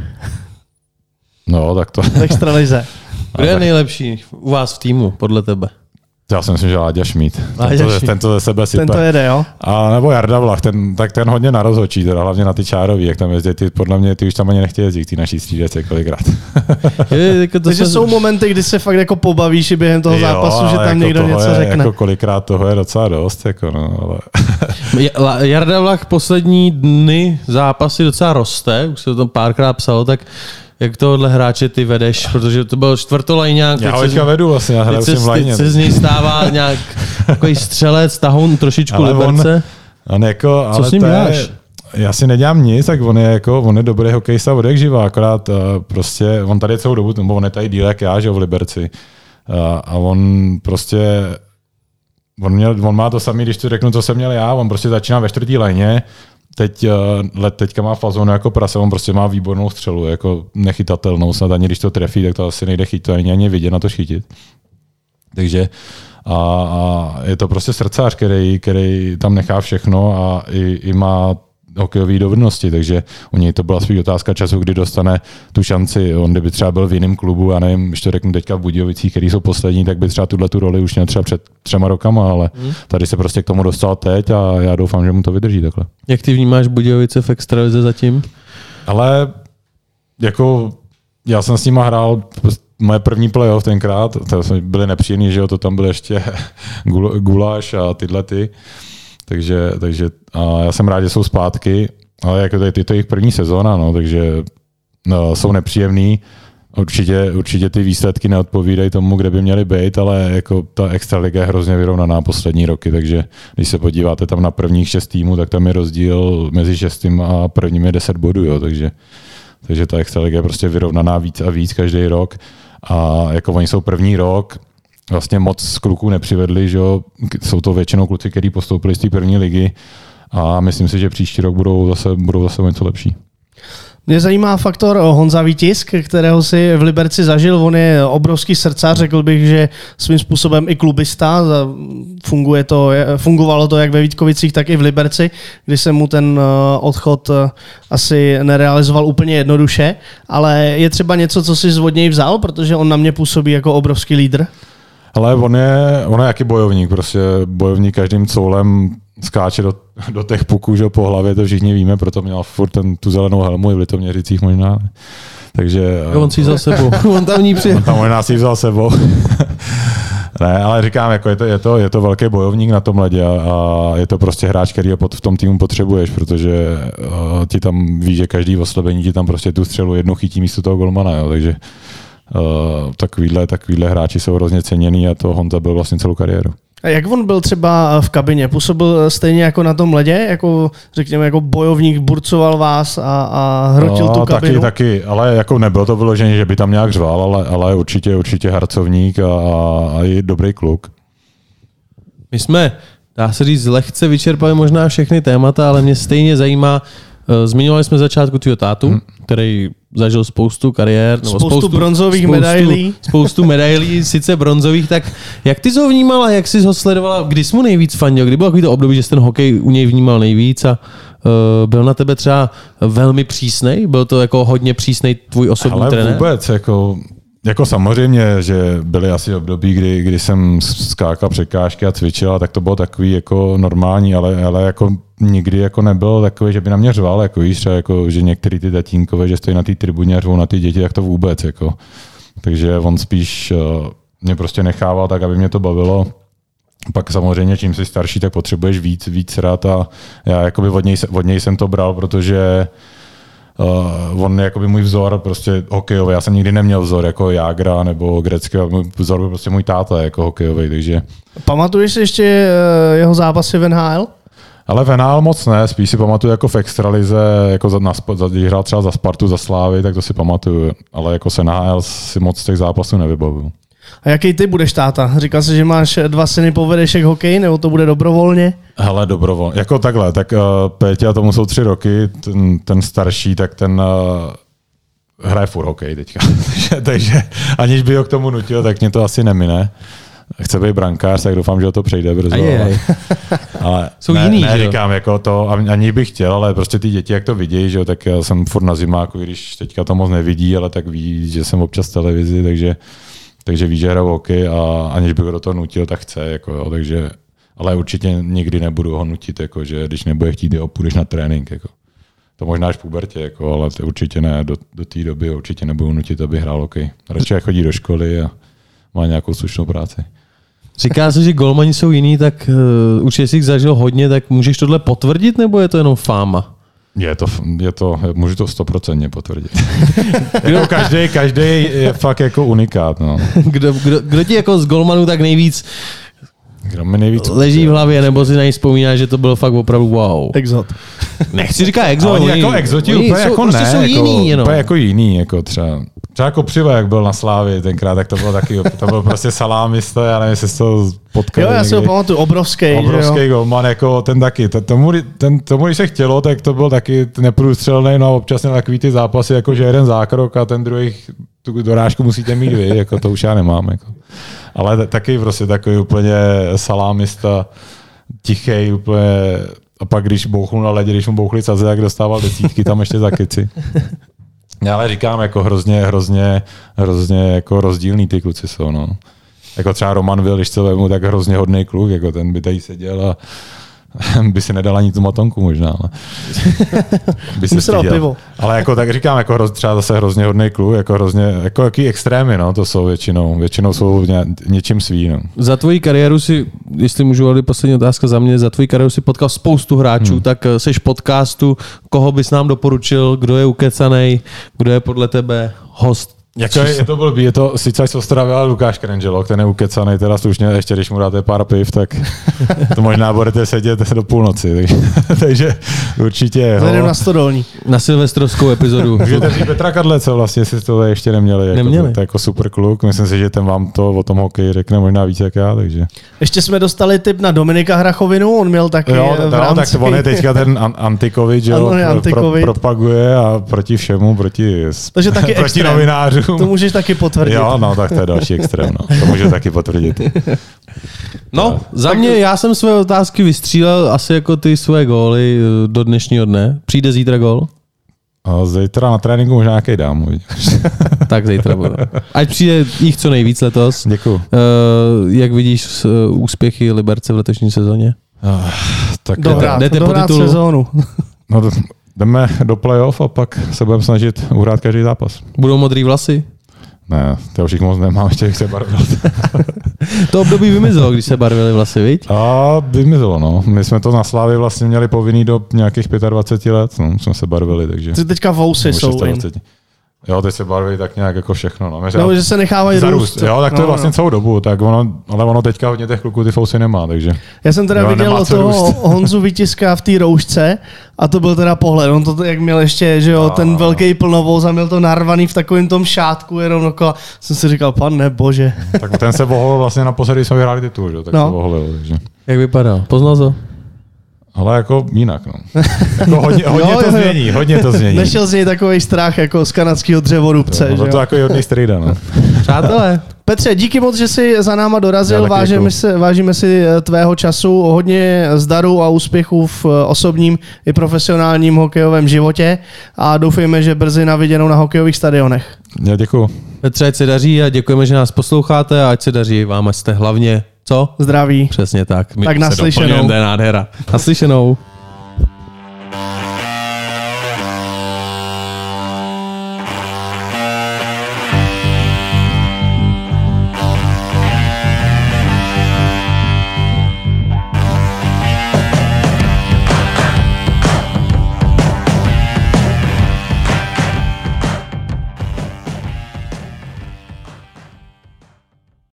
No, tak to... Extralize. Kdo je nejlepší u vás v týmu, podle tebe? Já si myslím, že Láďa Šmít. Láďa tento, tento ze sebe sype. Tento jede, jo? A nebo Jarda Vlach, ten, tak ten hodně na rozhočí, teda hlavně na ty čárový, jak tam jezdí. Ty, podle mě ty už tam ani nechtějí jezdit, ty naší střídece kolikrát. je, jako to Takže se... jsou momenty, kdy se fakt jako pobavíš i během toho jo, zápasu, že tam jako někdo něco je, řekne. Jako kolikrát toho je docela dost, jako no, ale... Jarda Vlach poslední dny zápasy docela roste, už se to tam párkrát psalo, tak jak tohle hráče ty vedeš, protože to byl čtvrtolajňák. Já ho vedu vlastně, já hraju s tím se z něj stává nějak takový střelec, tahoun trošičku ale liberce. On, on jako, Co ale s ním děláš? Já si nedělám nic, tak on je jako, on je dobrý hokejista od jak živá, akorát uh, prostě, on tady celou dobu, nebo on je tady díl jak já, že v Liberci. Uh, a on prostě On, měl, on má to samý, když tu řeknu, co jsem měl já, on prostě začíná ve čtvrtý léně, teď, eh, let, teďka má fazonu jako prase, on prostě má výbornou střelu, jako nechytatelnou, snad ani když to trefí, tak to asi nejde chytit, ani, ani vidět na to chytit. Takže a, a je to prostě srdcář, který, který tam nechá všechno a i, i má hokejové dovednosti, takže u něj to byla spíš otázka času, kdy dostane tu šanci. On kdyby třeba byl v jiném klubu, a nevím, když to řeknu teďka v Budějovicích, který jsou poslední, tak by třeba tuhle tu roli už měl třeba před třema rokama, ale hmm. tady se prostě k tomu dostal teď a já doufám, že mu to vydrží takhle. Jak ty vnímáš Budějovice v extralize zatím? Ale jako já jsem s nima hrál moje první playoff tenkrát, to byly nepříjemný, že jo, to tam byl ještě guláš a tyhle ty. Takže, takže a já jsem rád, že jsou zpátky, ale jako je to jejich první sezóna, no, takže no, jsou nepříjemný. Určitě, určitě ty výsledky neodpovídají tomu, kde by měly být, ale jako ta extraliga je hrozně vyrovnaná poslední roky, takže když se podíváte tam na prvních šest týmů, tak tam je rozdíl mezi šestým a prvním je deset bodů, jo, takže, takže ta extraliga je prostě vyrovnaná víc a víc každý rok. A jako oni jsou první rok, vlastně moc kluků nepřivedli, že jo? jsou to většinou kluci, kteří postoupili z té první ligy a myslím si, že příští rok budou zase, budou zase něco lepší. Mě zajímá faktor Honza Vítisk, kterého si v Liberci zažil. On je obrovský srdcař, řekl bych, že svým způsobem i klubista. Funguje to, fungovalo to jak ve Vítkovicích, tak i v Liberci, kdy se mu ten eh, odchod eh, asi nerealizoval úplně jednoduše. Ale je třeba něco, co si z něj vzal, protože on na mě působí jako obrovský lídr. Ale on je, on je jaký bojovník, prostě bojovník každým coulem skáče do, do těch puků, že po hlavě, to všichni víme, proto měl furt ten, tu zelenou helmu i v Litoměřicích možná. Takže... Jo, on si vzal sebou. on tam ní přijel. On tam možná si vzal sebou. ne, ale říkám, jako je, to, je, to, je to velký bojovník na tom ledě a, a je to prostě hráč, který ho pod, v tom týmu potřebuješ, protože uh, ti tam ví, že každý oslabení ti tam prostě tu střelu jednu chytí místo toho golmana, jo, takže uh, takovýhle, takovýhle hráči jsou hrozně ceněný a to Honza byl vlastně celou kariéru. A jak on byl třeba v kabině? Působil stejně jako na tom ledě? Jako, řekněme, jako bojovník burcoval vás a, a hrotil no, tu kabinu? Taky, taky, ale jako nebylo to vyloženě, že by tam nějak řval, ale, ale určitě, určitě harcovník a, a i dobrý kluk. My jsme, dá se říct, lehce vyčerpali možná všechny témata, ale mě stejně zajímá, Eh, zmiňovali jsme začátku tvýho tátu, hmm. který zažil spoustu kariér. Nebo spoustu, spoustu bronzových spoustu, medailí. Spoustu medailí, sice bronzových, tak jak ty jsi ho vnímala, jak jsi ho sledovala, kdy jsi mu nejvíc fandil, kdy bylo takový to období, že jsi ten hokej u něj vnímal nejvíc a uh, byl na tebe třeba velmi přísnej? Byl to jako hodně přísnej tvůj osobní Ale trenér? vůbec, jako jako samozřejmě, že byly asi období, kdy, kdy jsem skákal překážky a cvičil, tak to bylo takový jako normální, ale, ale jako nikdy jako nebylo takový, že by na mě řval, jako víš, třeba jako, že některý ty tatínkové, že stojí na té tribuně a řvou na ty děti, tak to vůbec, jako. Takže on spíš uh, mě prostě nechával tak, aby mě to bavilo. Pak samozřejmě, čím jsi starší, tak potřebuješ víc, víc rád a já jakoby od něj, od něj jsem to bral, protože on je jakoby můj vzor prostě hokejový. Já jsem nikdy neměl vzor jako Jágra nebo Grecky, můj vzor byl prostě můj táta jako hokejový, takže... Pamatuješ si ještě uh, jeho zápasy v NHL? Ale v NHL moc ne, spíš si pamatuju jako v extralize, jako za, na, za, když hrál třeba za Spartu, za Slávy, tak to si pamatuju, ale jako se NHL si moc těch zápasů nevybavuju. A jaký ty budeš táta? Říkal jsi, že máš dva syny, povedeš jak hokej, nebo to bude dobrovolně? Hele, dobrovolně. Jako takhle, tak uh, Pétě, a tomu jsou tři roky, ten, ten starší, tak ten uh, hraje furt hokej teďka. takže, takže aniž by ho k tomu nutil, tak mě to asi nemine. Chce být brankář, tak doufám, že o to přejde brzo. Aj. ale jsou ne, jiný, ne, říkám, jako to, ani bych chtěl, ale prostě ty děti, jak to vidějí, že jo, tak já jsem furt na zimáku, když teďka to moc nevidí, ale tak ví, že jsem občas v televizi, takže takže ví, že hraju hokej a aniž bych ho do toho nutil, tak chce. Jako, jo, takže, ale určitě nikdy nebudu ho nutit, jako, že když nebude chtít, jo, půjdeš na trénink. Jako. To možná až v pubertě, jako, ale to určitě ne. Do, do té doby určitě nebudu nutit, aby hrál hokej. Radši chodí do školy a má nějakou slušnou práci. Říká se, že golmani jsou jiný, tak uh, už jestli jich zažil hodně, tak můžeš tohle potvrdit, nebo je to jenom fáma? Je to, je to, můžu to stoprocentně potvrdit. kdo, každý, každý je fakt jako unikát. No. Kdo, kdo, kdo ti jako z golmanů tak nejvíc kdo mi nejvíc leží v hlavě, nebo si na něj vzpomíná, že to bylo fakt opravdu wow. Exot. Nechci říkat exot. oni, oni jako exoti oni úplně jsou, jako prostě ne, jsou jako, jiný, jako, úplně jako jiný, jako třeba Třeba jako Přiva, jak byl na Slávě tenkrát, tak to bylo taky, to byl prostě salámista, já nevím, jestli to potkal. Jo, já si ho pamatuju, obrovský. Obrovský golman, jako ten taky. Tomu, ten, tomu, když se chtělo, tak to byl taky neprůstřelný, no občas na takový ty zápasy, jako že jeden zákrok a ten druhý tu dorážku musíte mít vy, jako to už já nemám. Jako. Ale taky prostě takový úplně salámista, tichý, úplně a pak když bouchnul na ledě, když mu bouchli saze, tak dostával desítky tam ještě za keci. Já ale říkám, jako hrozně, hrozně, hrozně jako rozdílný ty kluci jsou, no. Jako třeba Roman Vil, když to vemu, tak hrozně hodný kluk, jako ten by tady seděl a by si nedal ani tu matonku možná. Ale by si pivo. Ale jako tak říkám, jako hroz, třeba zase hrozně hodný kluk, jako hrozně, jako jaký extrémy, no, to jsou většinou, většinou jsou ně, něčím svý, no. Za tvoji kariéru si, jestli můžu, ale poslední otázka za mě, za tvoji kariéru si potkal spoustu hráčů, hmm. tak eh, seš podcastu, koho bys nám doporučil, kdo je ukecanej, kdo je podle tebe host jako je, je, to blbý, je to sice z Ostravy, ale Lukáš Krengelo, ten je ukecaný teda slušně, ještě když mu dáte pár piv, tak to možná budete sedět do půlnoci. Takže, takže určitě. Zajdem na stodolní. Na silvestrovskou epizodu. Můžete říct Petra Kadlece vlastně, jestli to ještě neměli. Jako, neměli. To, to, jako super kluk, myslím si, že ten vám to o tom hokeji řekne možná víc jak já. Takže. Ještě jsme dostali tip na Dominika Hrachovinu, on měl taky jo, v rámci... tak on je teďka ten Antikovič, jo, pro, propaguje a proti všemu, proti, Takže taky proti novinářům to můžeš taky potvrdit. Jo, no, tak to je další extrém. No. To můžu taky potvrdit. No, za mě, já jsem své otázky vystřílel asi jako ty své góly eh, do dnešního dne. Přijde zítra gól? A zítra na tréninku možná nějaký dám. tak zítra bude. Ať přijde jich co nejvíc letos. Děkuji. Uh, jak vidíš uh, úspěchy Liberce v letošní sezóně? Uh, tak dohrát, jdete dohrát po sezónu. no, jdeme do playoff a pak se budeme snažit uhrát každý zápas. Budou modrý vlasy? Ne, to už jich moc nemám, ještě se barvit. to období vymizelo, když se barvili vlasy, viď? A vymizelo, no. My jsme to na Slávě vlastně měli povinný do nějakých 25 let, no, jsme se barvili, takže... Ty teďka vousy jsou Jo, teď se barví tak nějak jako všechno. No, no že se nechávají růst. Jo, tak to no, je vlastně no. celou dobu, tak ono, ale ono teďka hodně těch kluků ty fousy nemá, takže... Já jsem teda jo, viděl toho růst. Honzu Vytiska v té roušce a to byl teda pohled. On to jak měl ještě, že jo, a... ten velký plnovouz a měl to narvaný v takovém tom šátku jenom okolo. Jsem si říkal, pane bože. tak ten se bohol vlastně na posledy jsme vyhráli titul, že? tak no. se boholil. Takže. Jak vypadá? Poznal to? Ale jako jinak, no. Jako hodně, hodně jo, to jo, změní, hodně to změní. Nešel z něj takový strach jako z kanadského dřevorubce. Jo, no, to jako hodný strýda, no. Přátelé, Petře, díky moc, že jsi za náma dorazil. Vážíme, se, vážíme si eh, tvého času, hodně zdaru a úspěchů v eh, osobním i profesionálním hokejovém životě a doufejme, že brzy na viděnou na hokejových stadionech. Já děkuji. Petře, ať se daří a děkujeme, že nás posloucháte a ať se daří vám, ať jste hlavně co? Zdraví. Přesně tak. My tak naslyšenou. To je nádhera. Naslyšenou.